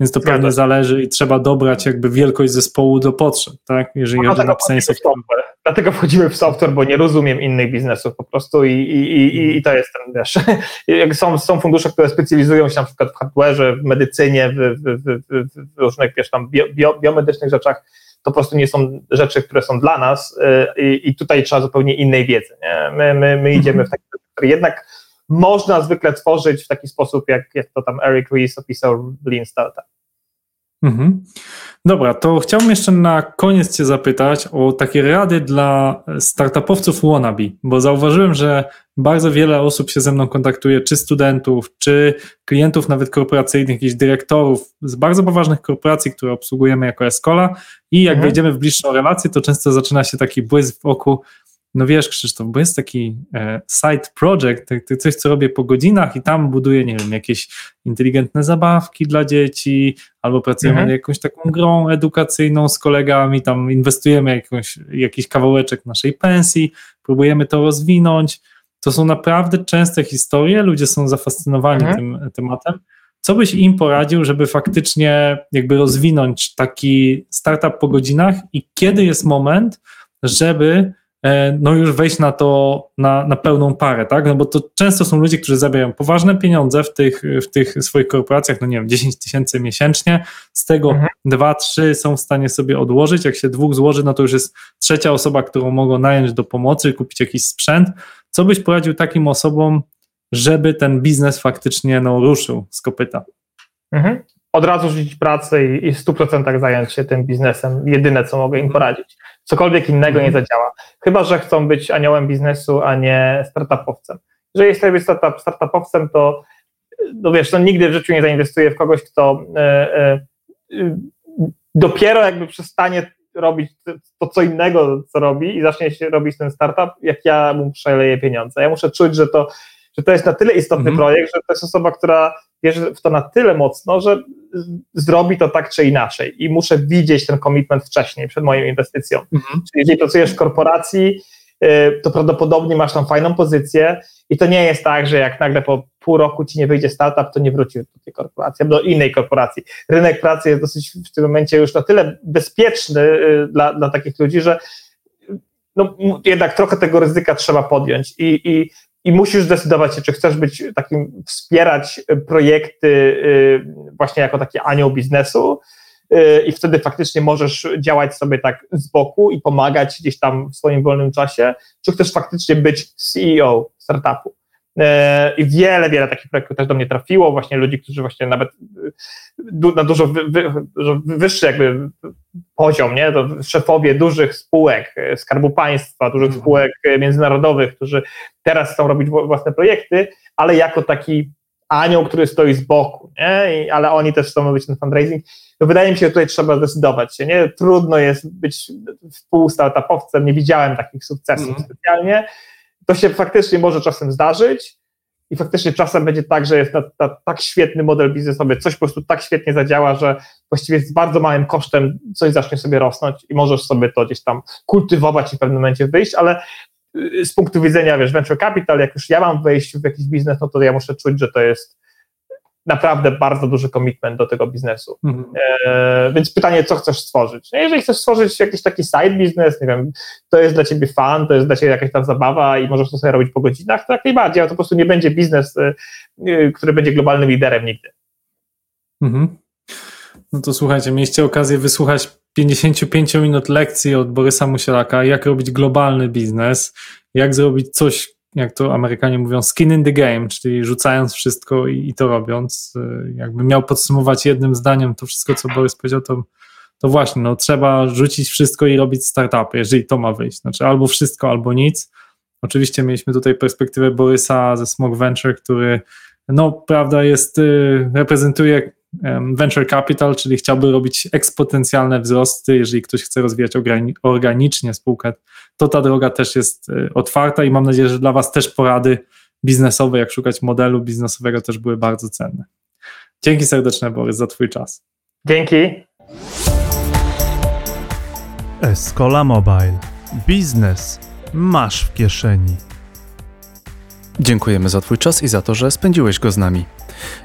więc to pewnie zależy i trzeba dobrać jakby wielkość zespołu do potrzeb, tak? Jeżeli chodzi o napisanie software. Dlatego wchodzimy w software, bo nie rozumiem innych biznesów po prostu i, i, i, i to jest ten, wiesz, <laughs> jak są, są fundusze, które specjalizują się na przykład w hardware'ze, w medycynie, w, w, w, w różnych, wiesz, tam bio, bio, biomedycznych rzeczach, to po prostu nie są rzeczy, które są dla nas y, i, i tutaj trzeba zupełnie innej wiedzy, nie? My, my, my idziemy w <laughs> taki, jednak można zwykle tworzyć w taki sposób, jak, jak to tam Eric Ries opisał Lean Startup. Mhm. Dobra, to chciałbym jeszcze na koniec Cię zapytać o takie rady dla startupowców wannabe, bo zauważyłem, że bardzo wiele osób się ze mną kontaktuje, czy studentów, czy klientów nawet korporacyjnych, jakichś dyrektorów z bardzo poważnych korporacji, które obsługujemy jako Escola i jak mhm. wejdziemy w bliższą relację, to często zaczyna się taki błysk w oku, no wiesz Krzysztof, bo jest taki e, side project, coś co robię po godzinach i tam buduję, nie wiem, jakieś inteligentne zabawki dla dzieci, albo pracujemy mhm. nad jakąś taką grą edukacyjną z kolegami, tam inwestujemy jakąś, jakiś kawałeczek naszej pensji, próbujemy to rozwinąć. To są naprawdę częste historie, ludzie są zafascynowani mhm. tym tematem. Co byś im poradził, żeby faktycznie jakby rozwinąć taki startup po godzinach i kiedy jest moment, żeby no już wejść na to na, na pełną parę, tak? No bo to często są ludzie, którzy zabierają poważne pieniądze w tych, w tych swoich korporacjach, no nie wiem, 10 tysięcy miesięcznie, z tego Mhm. dwa, trzy są w stanie sobie odłożyć, jak się dwóch złoży, no to już jest trzecia osoba, którą mogą nająć do pomocy, kupić jakiś sprzęt. Co byś poradził takim osobom, żeby ten biznes faktycznie no, ruszył z kopyta? Mhm. Od razu rzucić pracę i, i w 100% zająć się tym biznesem. Jedyne, co mogę im poradzić. Cokolwiek innego nie Mhm. zadziała. Chyba, że chcą być aniołem biznesu, a nie startupowcem. Jeżeli chcesz być startup, startupowcem, to no wiesz, no nigdy w życiu nie zainwestuję w kogoś, kto e, y, dopiero jakby przestanie robić to- to, co innego, co robi i zacznie się robić ten startup, jak ja mu przeleję pieniądze. Ja muszę czuć, że to, że to jest na tyle istotny Mhm. projekt, że to jest osoba, która wierzy w to na tyle mocno, że zrobi to tak czy inaczej i muszę widzieć ten commitment wcześniej, przed moją inwestycją. Mhm. Czyli jeżeli pracujesz w korporacji, y, to prawdopodobnie masz tam fajną pozycję i to nie jest tak, że jak nagle po pół roku ci nie wyjdzie startup, to nie wrócisz do tej korporacji, albo do innej korporacji. Rynek pracy jest dosyć w tym momencie już na tyle bezpieczny y, dla, dla takich ludzi, że no, jednak trochę tego ryzyka trzeba podjąć i, i, i musisz zdecydować się, czy chcesz być takim, wspierać y, projekty y, właśnie jako taki anioł biznesu, y, i wtedy faktycznie możesz działać sobie tak z boku i pomagać gdzieś tam w swoim wolnym czasie, czy chcesz faktycznie być CEO startupu. E, I wiele, wiele takich projektów też do mnie trafiło, właśnie ludzi, którzy właśnie nawet du- na dużo, wy, wy, dużo wyższy jakby poziom, nie? To szefowie dużych spółek, e, Skarbu Państwa, dużych Mhm. spółek e, międzynarodowych, którzy teraz chcą robić wła- własne projekty, ale jako taki anioł, który stoi z boku, nie? I, ale oni też chcą robić ten fundraising. To wydaje mi się, że tutaj trzeba zdecydować się, nie? Trudno jest być współstartupowcem, nie widziałem takich sukcesów Mhm. specjalnie. To się faktycznie może czasem zdarzyć i faktycznie czasem będzie tak, że jest na, na, tak świetny model biznesowy, coś po prostu tak świetnie zadziała, że właściwie z bardzo małym kosztem coś zacznie sobie rosnąć i możesz sobie to gdzieś tam kultywować i w pewnym momencie wyjść, ale y, z punktu widzenia, wiesz, venture capital, jak już ja mam wejść w jakiś biznes, no to ja muszę czuć, że to jest naprawdę bardzo duży commitment do tego biznesu. Mhm. E, więc pytanie, co chcesz stworzyć? No jeżeli chcesz stworzyć jakiś taki side business, nie wiem, to jest dla ciebie fan, to jest dla ciebie jakaś tam zabawa i możesz to sobie robić po godzinach, to jak najbardziej, ale to po prostu nie będzie biznes, y, y, który będzie globalnym liderem nigdy. Mhm. No to słuchajcie, mieliście okazję wysłuchać 55 minut lekcji od Borysa Musielaka, jak robić globalny biznes, jak zrobić coś, jak to Amerykanie mówią, skin in the game, czyli rzucając wszystko i, i to robiąc. Y, Jakby miał podsumować jednym zdaniem to wszystko, co Borys powiedział, to, to właśnie, no trzeba rzucić wszystko i robić startupy, jeżeli to ma wyjść. Znaczy albo wszystko, albo nic. Oczywiście mieliśmy tutaj perspektywę Borysa ze Smog Venture, który no, prawda, jest, y, reprezentuje venture capital, czyli chciałby robić eksponencjalne wzrosty, jeżeli ktoś chce rozwijać organi- organicznie spółkę, to ta droga też jest y, otwarta i mam nadzieję, że dla Was też porady biznesowe, jak szukać modelu biznesowego też były bardzo cenne. Dzięki serdeczne, Borys, za Twój czas. Dzięki. Escola Mobile. Biznes masz w kieszeni. Dziękujemy za Twój czas i za to, że spędziłeś go z nami.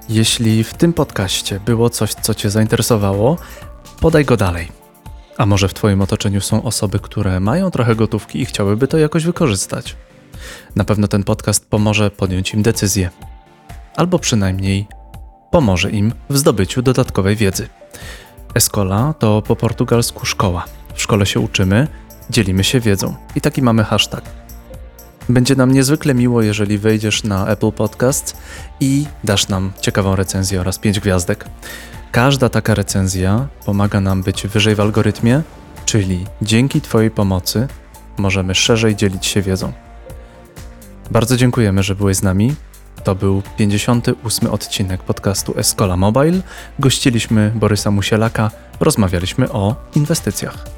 Jeśli w tym podcaście było coś, co Cię zainteresowało, podaj go dalej. A może w Twoim otoczeniu są osoby, które mają trochę gotówki i chciałyby to jakoś wykorzystać? Na pewno ten podcast pomoże podjąć im decyzję. Albo przynajmniej pomoże im w zdobyciu dodatkowej wiedzy. Escola to po portugalsku szkoła. W szkole się uczymy, dzielimy się wiedzą. I taki mamy hashtag. Będzie nam niezwykle miło, jeżeli wejdziesz na Apple Podcast i dasz nam ciekawą recenzję oraz 5 gwiazdek. Każda taka recenzja pomaga nam być wyżej w algorytmie, czyli dzięki Twojej pomocy możemy szerzej dzielić się wiedzą. Bardzo dziękujemy, że byłeś z nami. To był 58 odcinek podcastu Escola Mobile. Gościliśmy Borysa Musielaka, rozmawialiśmy o inwestycjach.